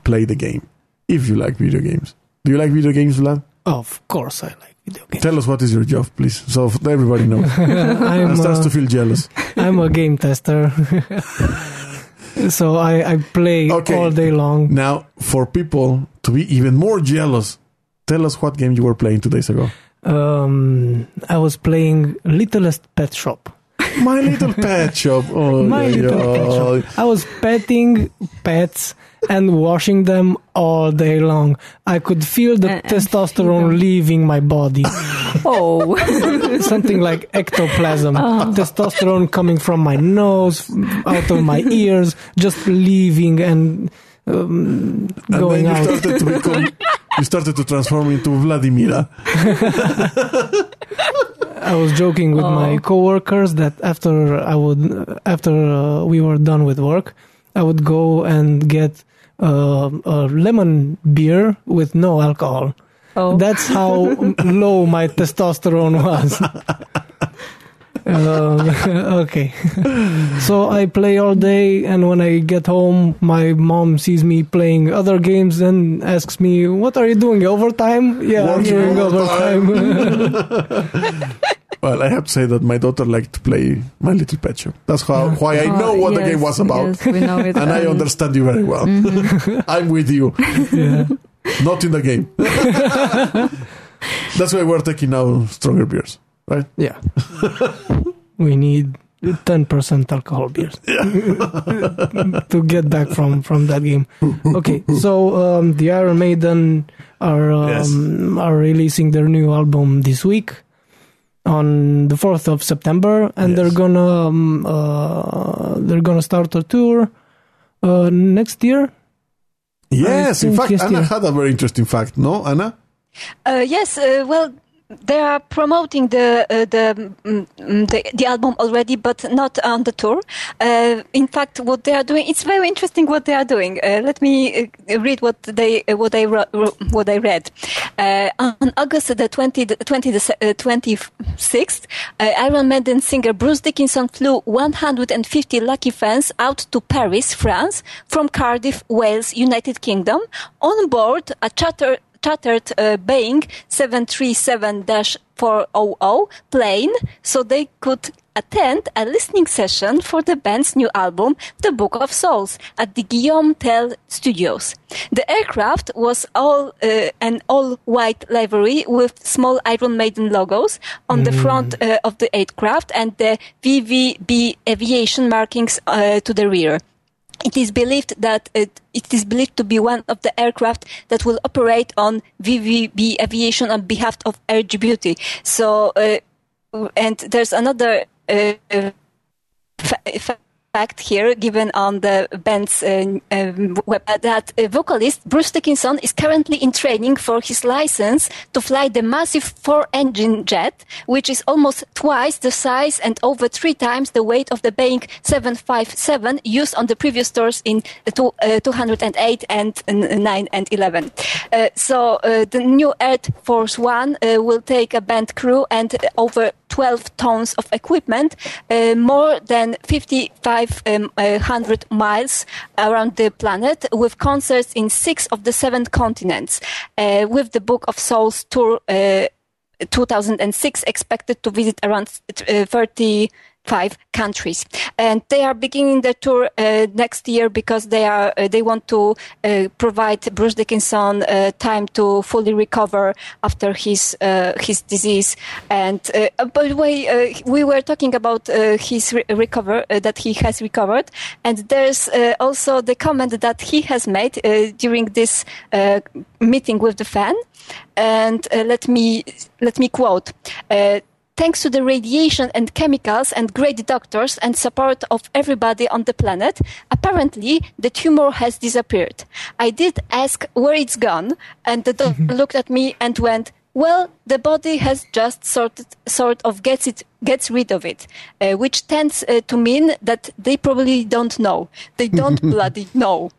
S1: play the game if you like video games. Do you like video games, Vlad?
S3: Of course, I like video games.
S1: Tell us what is your job, please, so everybody knows.
S3: I'm,
S1: and starts
S3: uh,
S1: to feel jealous.
S3: I'm a game tester. so I, I play
S1: Okay.
S3: all day long.
S1: Now, for people to be even more jealous, tell us what game you were playing two days ago.
S3: Um, I was playing Littlest Pet Shop.
S1: My little pet shop. Oh,
S3: My
S1: yeah,
S3: little pet shop. I was petting pets and washing them all day long. I could feel the
S4: And- and
S3: testosterone
S4: feed them.
S3: leaving my body.
S4: Oh,
S3: Something like ectoplasm. Testosterone coming from my nose, out of my ears, just leaving and um,
S1: And
S3: going
S1: then you
S3: out.
S1: started to become. You started to transform into Vladimira.
S3: I was joking with my
S4: Oh.
S3: coworkers that after I would, after uh, we were done with work, I would go and get uh, a lemon beer with no alcohol.
S4: oh.
S3: That's how low my testosterone was. Um, okay. so I play all day, and when I get home, my mom sees me playing other games and asks me, What are you doing? Overtime? Yeah, I'm
S1: Working
S3: doing
S1: overtime."
S3: overtime.
S1: Well, I have to say that my daughter liked to play My Little Pet Shop. That's how why I
S4: Oh,
S1: know what the game was about,
S4: Yes, we know it.
S1: and I
S4: um,
S1: understand you very well. I'm with you,
S3: yeah.
S1: not in the game. That's why we're taking now stronger beers, right?
S3: Yeah. we need 10% alcohol beers to get back from, from that game. Okay, so um, the Iron Maiden are um,
S1: Yes.
S3: are releasing their new album this week on the 4th of September and
S1: Yes.
S3: they're gonna um, uh, they're gonna start a tour uh, next year.
S1: Yes, in fact, Anna
S3: yeah.
S1: had a very interesting fact. No, Anna.
S2: Uh, yes, uh, well, they are promoting the uh, the, mm, the the album already, but not on the tour. Uh, in fact, what they are doing, it's very interesting what they are doing. Uh, let me uh, read what they uh, what I what I read. Uh, on August the 20, 20, uh, 26th, uh, Iron Maiden singer Bruce Dickinson flew 150 lucky fans out to Paris, France, from Cardiff, Wales, United Kingdom, on board a charter chartered uh, Boeing 737-400 plane so they could attend a listening session for the band's new album, The Book of Souls, at the Guillaume Tell Studios. The aircraft was all uh, an all-white livery with small Iron Maiden logos on the front uh, of the aircraft and the VVB aviation markings uh, to the rear. It is believed that it, it is believed to be one of the aircraft that will operate on VVB aviation on behalf of Air Djibouti. So, uh, and there's another uh, fa- fact here given on the band's uh, um, web uh, that uh, vocalist Bruce Dickinson is currently in training for his license to fly the massive four-engine jet, which is almost twice the size and over three times the weight of the Boeing 757 used on the previous tours in two, uh, 208 and uh, 9 and 11. Uh, so the new Air Force One will take a band crew and over 12 tons of equipment, uh, more than 5,500 miles around the planet, with concerts in six of the seven continents. Uh, with the Book of Souls tour uh, 2006 expected to visit around uh, 30 five countries, and they are beginning the tour uh, next year because they are uh, they want to uh, provide Bruce Dickinson uh, time to fully recover after his uh, his disease. And uh, by the way, we were talking about his re- recover that he has recovered, and there's also the comment that he has made during this meeting with the fan. And let me let me quote thanks to the radiation and chemicals and great doctors and support of everybody on the planet, apparently the tumor has disappeared. I did ask where it's gone, and the doctor looked at me and went, well, the body has just sort sort of gets it gets rid of it, uh, which tends uh, to mean that they probably don't know. They don't bloody know.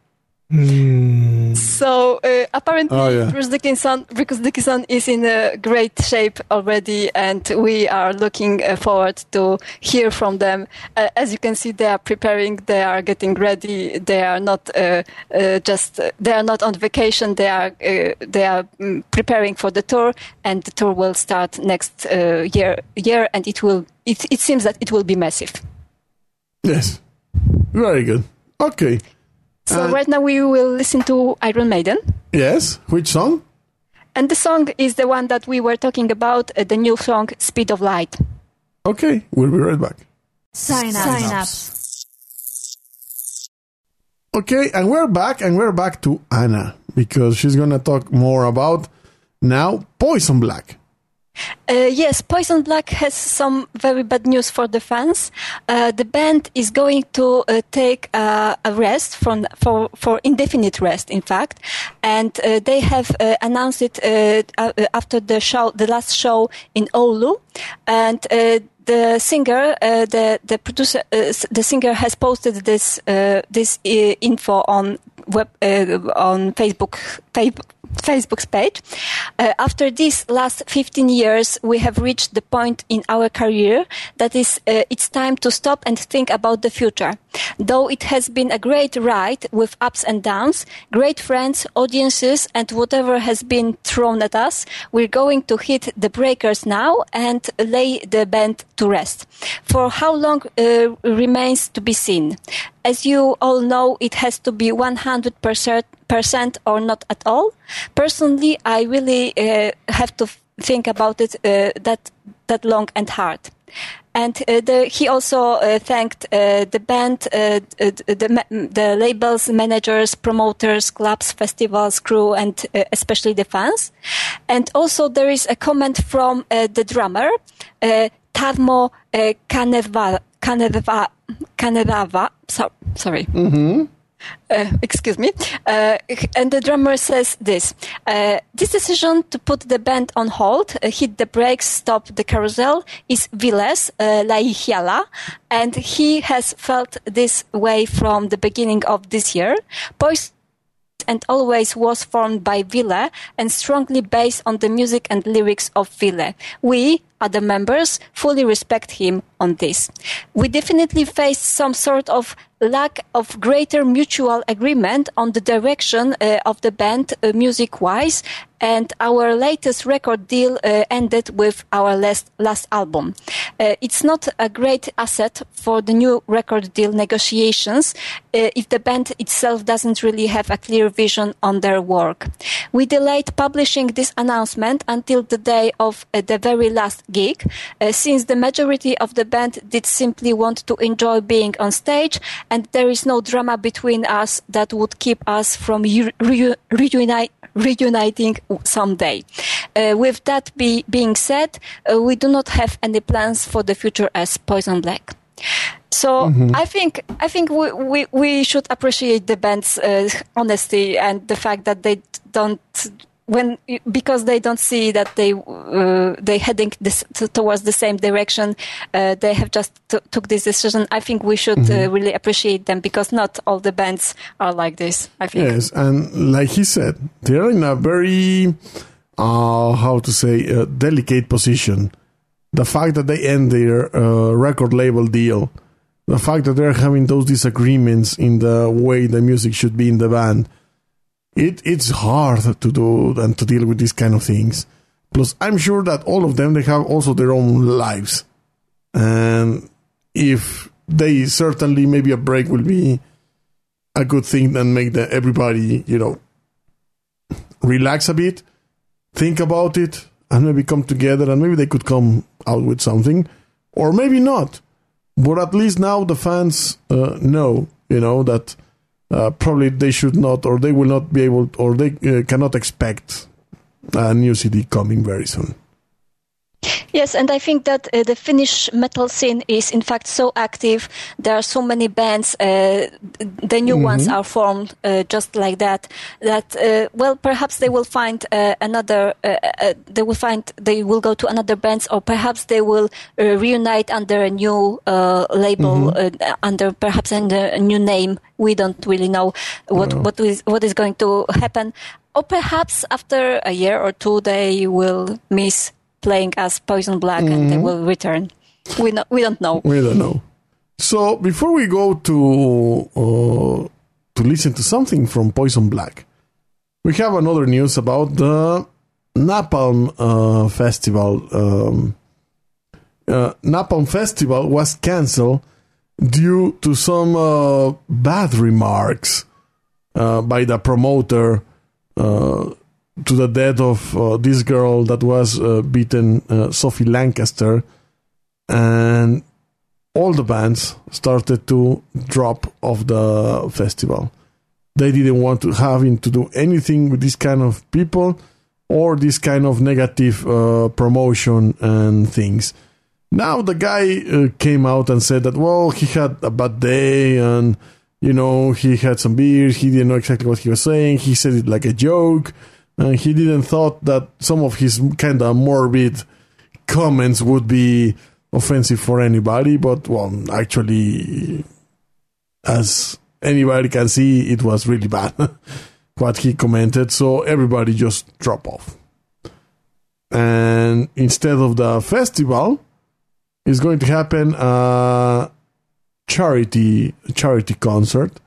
S2: Mm. So uh, apparently, oh, yeah. Bruce Dickinson, Bruce Dickinson is in a great shape already, and we are looking uh, forward to hear from them. Uh, as you can see, they are preparing, they are getting ready. They are not uh, uh, just they are not on vacation. They are uh, they are um, preparing for the tour, and the tour will start next year. Year, and it will. It, it seems that it will be massive.
S1: Yes, very good. Okay.
S2: So uh, right now we will listen to Iron Maiden.
S1: Yes. Which song?
S2: And the song is the one that we were talking about, uh, the new song Speed of Light.
S1: Okay, we'll be right back.
S5: Sign up. Sign up.
S1: Okay, and we're back, and we're back to Anna because she's gonna talk more about now Poisonblack.
S2: Uh, yes, Poisonblack has some very bad news for the fans. Uh, the band is going to uh, take uh, a rest from, for, for indefinite rest, in fact, and uh, they have uh, announced it after the show, the last show in Oulu, and the singer, the the producer, the singer has posted this this info on web on Facebook Facebook's page. Uh, after these last 15 years, we have reached the point in our career that is, uh, it's time to stop and think about the future. Though it has been a great ride with ups and downs, great friends, audiences, and whatever has been thrown at us, we're going to hit the breakers now and lay the band to rest. For how long uh, remains to be seen. As you all know, it has to be 100% percent or not at all. Personally, I really uh, have to think about it uh, that that long and hard. And uh, the, he also uh, thanked uh, the band, uh, the, the labels, managers, promoters, clubs, festivals, crew, and especially the fans. And also there is a comment from the drummer, Tarmo Kanerva, Kanerva, Kanerva, so, sorry. Mm-hmm. Uh, excuse me. Uh, and the drummer says this uh, This decision to put the band on hold, uh, hit the brakes, stop the carousel, is Ville's uh, Laihiala, and he has felt this way from the beginning of this year. Boys and always was formed by Ville and strongly based on the music and lyrics of Ville. We, other members, fully respect him on this. We definitely faced some sort of lack of greater mutual agreement on the direction uh, of the band uh, music wise and our latest record deal uh, ended with our last, last album. Uh, it's not a great asset for the new record deal negotiations uh, if the band itself doesn't really have a clear vision on their work. We delayed publishing this announcement until the day of uh, the very last gig, since the majority of the band did simply want to enjoy being on stage and there is no drama between us that would keep us from re- reunite, reuniting someday. Uh, with that be, being said, uh, we do not have any plans for the future as Poisonblack. So mm-hmm. I think I think we, we, we should appreciate the band's uh, honesty and the fact that they don't when because they don't see that they uh, they heading this, towards the same direction uh, they have just t- took this decision. I think we should uh, mm-hmm. uh, really appreciate them because not all the bands are like this i think.
S1: Yes and like he said they're in a very uh, how to say uh, delicate position. The fact that they end their record label deal the fact that they're having those disagreements in the way the music should be in the band it it's hard to do and to deal with these kind of things. Plus, I'm sure that all of them they have also their own lives, and if they certainly maybe a break will be a good thing and make the, everybody you know relax a bit, think about it, and maybe come together and maybe they could come out with something, or maybe not. But at least now the fans uh, know, you know, that uh, probably they should not, or they will not be able, or they uh, cannot expect a new CD coming very soon.
S2: Yes, and I think that uh, the Finnish metal scene is in fact so active. There are so many bands. Uh, the new mm-hmm. ones are formed uh, just like that. That uh, well, perhaps they will find uh, another. Uh, they will find they will go to another bands, or perhaps they will reunite under a new label, mm-hmm. under perhaps under a new name. We don't really know what what is what is going to happen. Or perhaps after a year or two, they will miss playing as Poisonblack mm-hmm. and they mm-hmm. will return. We no, we don't know.
S1: We don't know. So before we go to uh, to listen to something from Poisonblack, we have another news about the Napalm uh, Festival. Um, uh, Napalm Festival was cancelled due to some uh, bad remarks uh, by the promoter uh, to the death of uh, this girl that was uh, beaten, uh, Sophie Lancaster, and all the bands started to drop off the festival. They didn't want to having to do anything with this kind of people or this kind of negative uh, promotion and things. Now the guy uh, came out and said that well he had a bad day and you know he had some beers he didn't know exactly what he was saying he said it like a joke and he didn't thought that some of his kind of morbid comments would be offensive for anybody but well actually as anybody can see it was really bad what he commented so everybody just drop off. And instead of the festival is going to happen a charity charity concert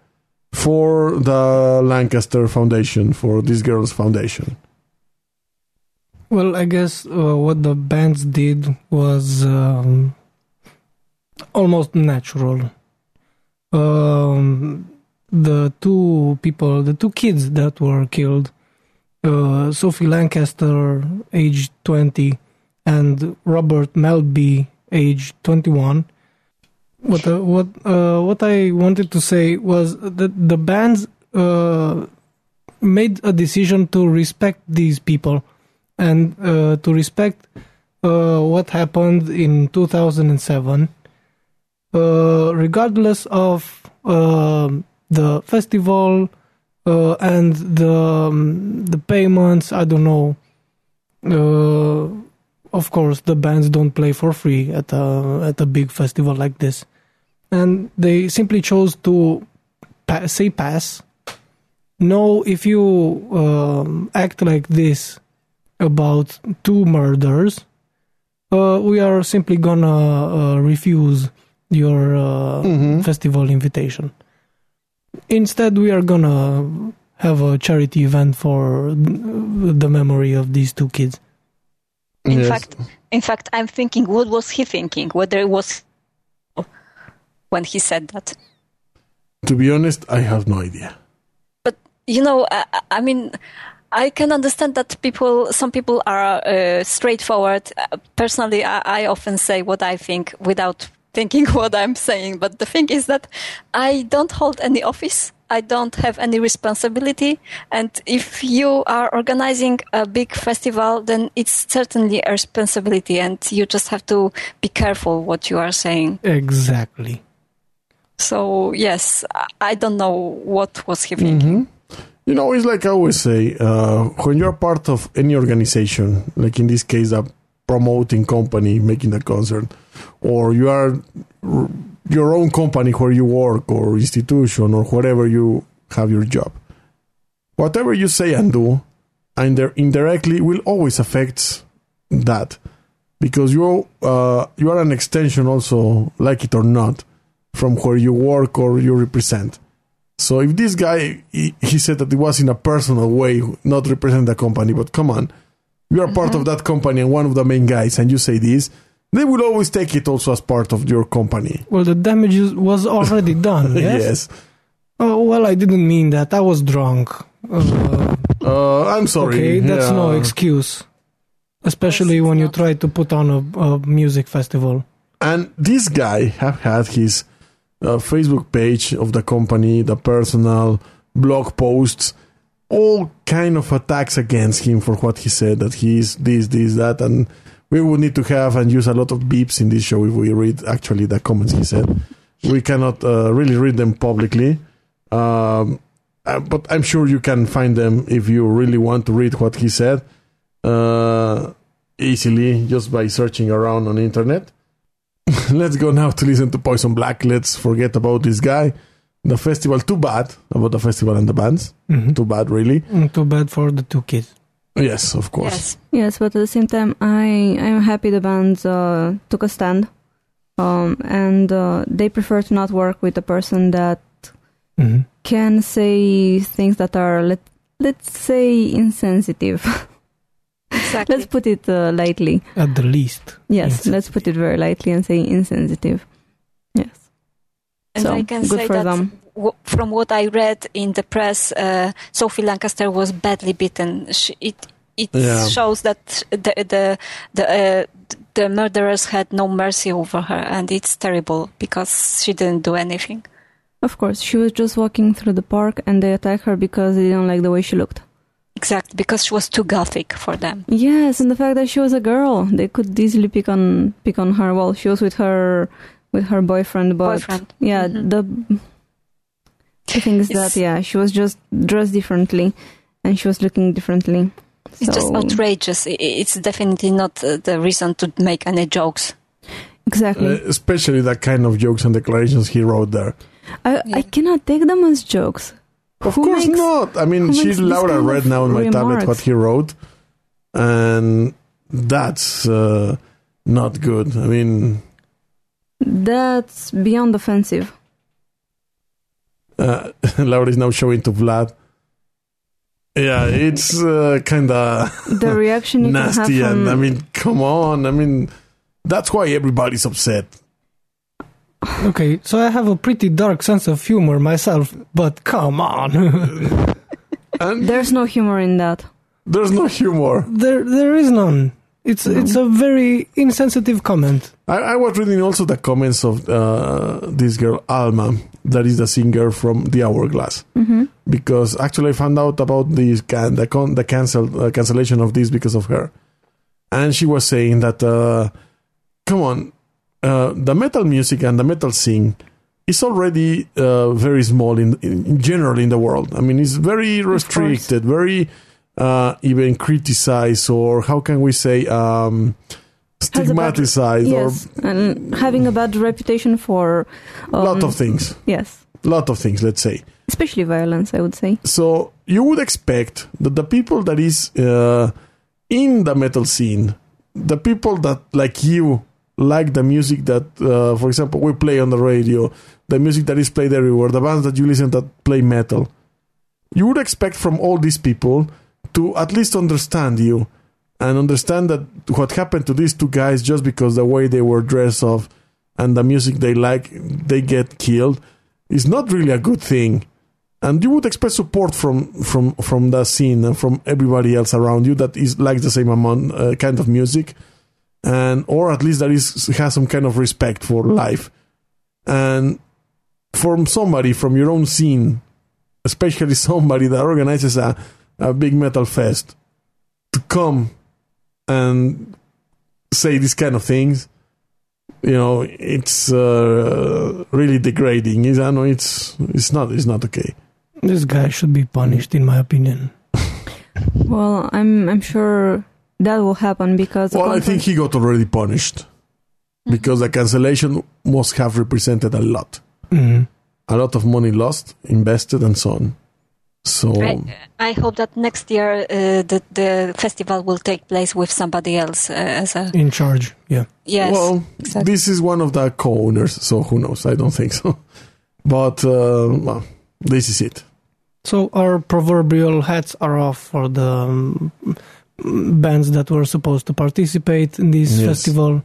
S1: for the Lancaster Foundation, for this girl's foundation?
S3: Well, I guess uh, what the bands did was um, almost natural. Um, the two people, the two kids that were killed, uh, Sophie Lancaster, age 20, and Robert Maltby, age 21, what uh, what uh, what I wanted to say was that the bands uh, made a decision to respect these people and uh, to respect uh, what happened in 2007, uh, regardless of the festival and the um, the payments. I don't know of course, the bands don't play for free at a at a big festival like this, and they simply chose to pa- say pass. No, if you um, act like this about two murders, uh, we are simply gonna uh, refuse your uh, mm-hmm. festival invitation. Instead, we are gonna have a charity event for the memory of these two kids.
S2: In yes. fact, in fact, I'm thinking, what was he thinking? Whether it was when he said that.
S1: To be honest, I have no idea.
S2: But you know, I, I mean, I can understand that people, some people are uh, straightforward. Personally, I, I often say what I think without thinking what I'm saying. But the thing is that I don't hold any office. I don't have any responsibility. And if you are organizing a big festival, then it's certainly a responsibility and you just have to be careful what you are saying.
S3: Exactly.
S2: So, yes, I don't know what was he thinking.
S1: Mm-hmm. You know, it's like I always say, uh, when you're part of any organization, like in this case, a promoting company making a concert, or you are your own company where you work or institution or wherever you have your job. Whatever you say and do, and indirectly will always affect that because you uh, you are an extension also, like it or not, from where you work or you represent. So if this guy he, he said that it was in a personal way, not represent the company, but come on, you are mm-hmm. part of that company and one of the main guys, and you say this, they will always take it also as part of your company.
S3: Well, the damage was already done. Yes.
S1: yes.
S3: Oh well, I didn't mean that. I was drunk. Uh,
S1: Uh, I'm sorry.
S3: okay, that's no excuse. Especially when you try to put on a, a music festival.
S1: And this guy have had his uh, Facebook page of the company, the personal blog posts, all kind of attacks against him for what he said that he's this, this, that, and we would need to have and use a lot of beeps in this show if we read actually the comments he said. We cannot uh, really read them publicly, um, uh, but I'm sure you can find them if you really want to read what he said uh, easily just by searching around on internet. Let's go now to listen to Poisonblack. Let's forget about this guy. The festival, too bad about the festival and the bands.
S3: Mhm.
S1: Too bad, really.
S3: Mm, Too bad for the two kids.
S1: Yes, of course.
S2: Yes.
S4: Yes, but at the same time, I I'm happy the band uh, took a stand, um, and uh, they prefer to not work with a person that
S3: Mhm.
S4: can say things that are let let's say insensitive.
S2: Exactly.
S4: let's put it uh, lightly.
S3: At the least.
S4: Yes, let's put it very lightly and say insensitive. Yes.
S2: And
S4: so
S2: I can
S4: good
S2: say
S4: for
S2: that
S4: them.
S2: w- from what I read in the press, uh, Sophie Lancaster was badly beaten. She, it it
S1: Yeah.
S2: shows that the the the, uh, the murderers had no mercy over her, and it's terrible because she didn't do anything.
S4: Of course, she was just walking through the park and they attacked her because they didn't like the way she looked.
S2: Exactly, because she was too gothic for them.
S4: Yes, and the fact that she was a girl, they could easily pick on pick on her. Well, she was with her with her boyfriend, but
S2: Boyfriend.
S4: yeah,
S2: Mhm.
S4: the the thing is that yeah, she was just dressed differently, and she was looking differently.
S2: It's just outrageous. It's definitely not uh, the reason to make any jokes.
S4: Exactly.
S1: Uh, especially that kind of jokes and declarations he wrote there.
S4: I
S2: yeah.
S4: I cannot take them as jokes.
S1: Of
S4: Who
S1: course
S4: makes-
S1: not. I mean,
S4: who
S1: she
S4: makes this
S1: Laura read now on my tablet what he wrote, and that's uh, not good. I mean,
S4: That's beyond offensive.
S1: uh, Laura is now showing to Vlad. Yeah, it's uh, kind of
S4: The reaction you can have
S1: nasty,
S4: from
S1: and I mean, come on. I mean, that's why everybody's upset.
S3: Okay, so I have a pretty dark sense of humor myself, but come on.
S1: And
S4: there's no humor in that.
S1: there's no humor.
S3: there there is none. It's it's a very insensitive comment.
S1: I, I was reading also the comments of uh, this girl Alma, that is the singer from The Hourglass,
S4: hmm
S1: because actually I found out about this can the con- the cancel uh, cancellation of this because of her, and she was saying that, uh, come on, uh, the metal music and the metal scene is already uh, very small in, in in general in the world. I mean, it's very restricted, very uh, even criticized, or how can we say? Um,
S4: a bad-
S1: stigmatized or
S4: Yes, and having a bad reputation for
S1: a
S4: um,
S1: lot of things
S4: Yes,
S1: lot of things let's say
S4: especially violence. I would say.
S1: so you would expect that the people that is uh, in the metal scene the people that like you like the music that uh, for example we play on the radio the music that is played everywhere the bands that you listen that play metal. You would expect from all these people to at least understand you and understand that what happened to these two guys just because the way they were dressed off and the music they like they get killed is not really a good thing. And you would expect support from from from that scene and from everybody else around you that is like the same amount uh, kind of music and or at least that is has some kind of respect for life and from somebody from your own scene especially somebody that organizes a, a big metal fest to come and say these kind of things you know it's uh, really degrading It's- I know it's it's not it's not okay
S3: This guy should be punished, in my opinion.
S4: Well, I'm I'm sure that will happen because. the
S1: Well, I think he got already punished because the cancellation must have represented a lot,
S3: Mhm.
S1: a lot of money lost, invested, and so on. So
S2: I, I hope that next year uh, the the festival will take place with somebody else uh, as a
S3: In charge, yeah.
S2: yes.
S1: well,
S2: exactly.
S1: this is one of the co-owners, so who knows? I don't think so, but uh, well, this is it.
S3: So our proverbial hats are off for the um, bands that were supposed to participate in this
S1: Yes.
S3: festival.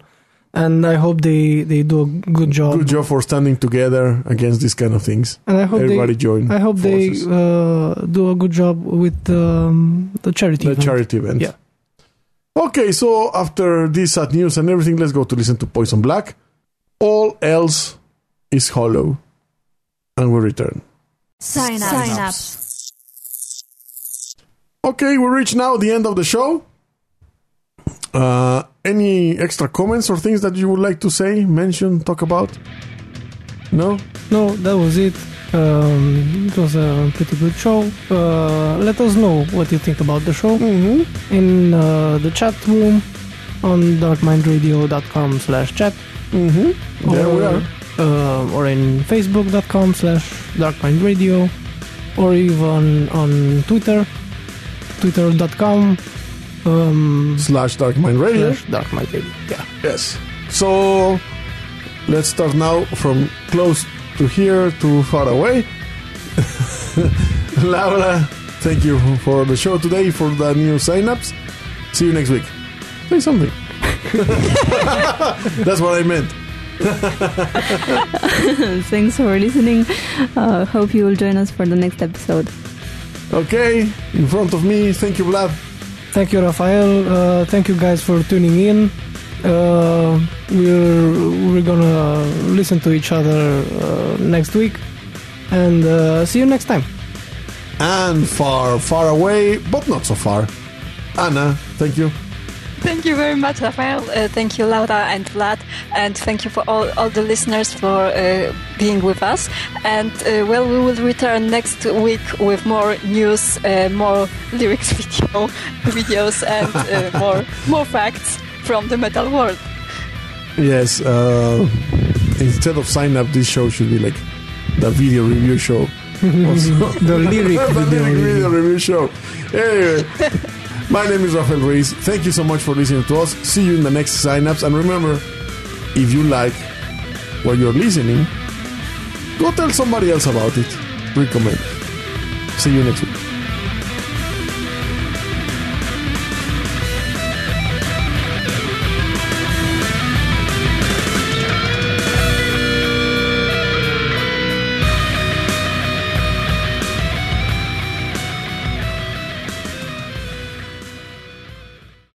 S3: and I hope they they do a good job.
S1: Good job for standing together against these kind of things.
S3: And I hope
S1: Everybody
S3: they
S1: join.
S3: I hope
S1: forces.
S3: they uh, do a good job with um, the charity.
S1: the
S3: event.
S1: charity event.
S3: Yeah.
S1: Okay, so after this sad news and everything, let's go to listen to Poisonblack. All else is hollow. And we return.
S5: Sign up.
S6: Sign up.
S1: Okay, we reach now the end of the show. Uh, any extra comments or things that you would like to say, mention, talk about? No?
S3: No, that was it. Um, it was a pretty good show. Uh, let us know what you think about the show
S1: Mm-hmm.
S3: in uh, the chat room on darkmindradio.com slash chat
S1: Mm-hmm. There we are.
S3: uh, or in facebook.com slash darkmindradio or even on Twitter twitter.com um,
S1: Slash Dark Mind Radio.
S3: slash darkmindradio. Yeah.
S1: Yes. So let's start now from close to here to far away. Laura, thank you for the show today, for the new sign-ups. See you next week. Say something. That's what I meant.
S4: Thanks for listening. Uh, hope you will join us for the next episode.
S1: Okay, in front of me, thank you, Vlad.
S3: Thank you, Rafael. Uh, thank you guys for tuning in. Uh, we're we're gonna listen to each other uh, next week, and uh, see you next time.
S1: And far, far away, but not so far. Anna, thank you.
S2: Thank you very much, Rafael. Uh, thank you, Laura and Vlad. And thank you for all, all the listeners for uh, being with us. And uh, well, we will return next week with more news, uh, more lyrics video, videos, and uh, more more facts from the metal world.
S1: Yes, uh, instead of sign up, this show should be like the video review show.
S3: The lyric
S1: the
S3: video.
S1: lyric
S3: review.
S1: video review show. Anyway, my name is Rafael Ruiz. Thank you so much for listening to us. See you in the next signups. And remember, if you like what you're listening, go tell somebody else about it. Recommend. See you next week.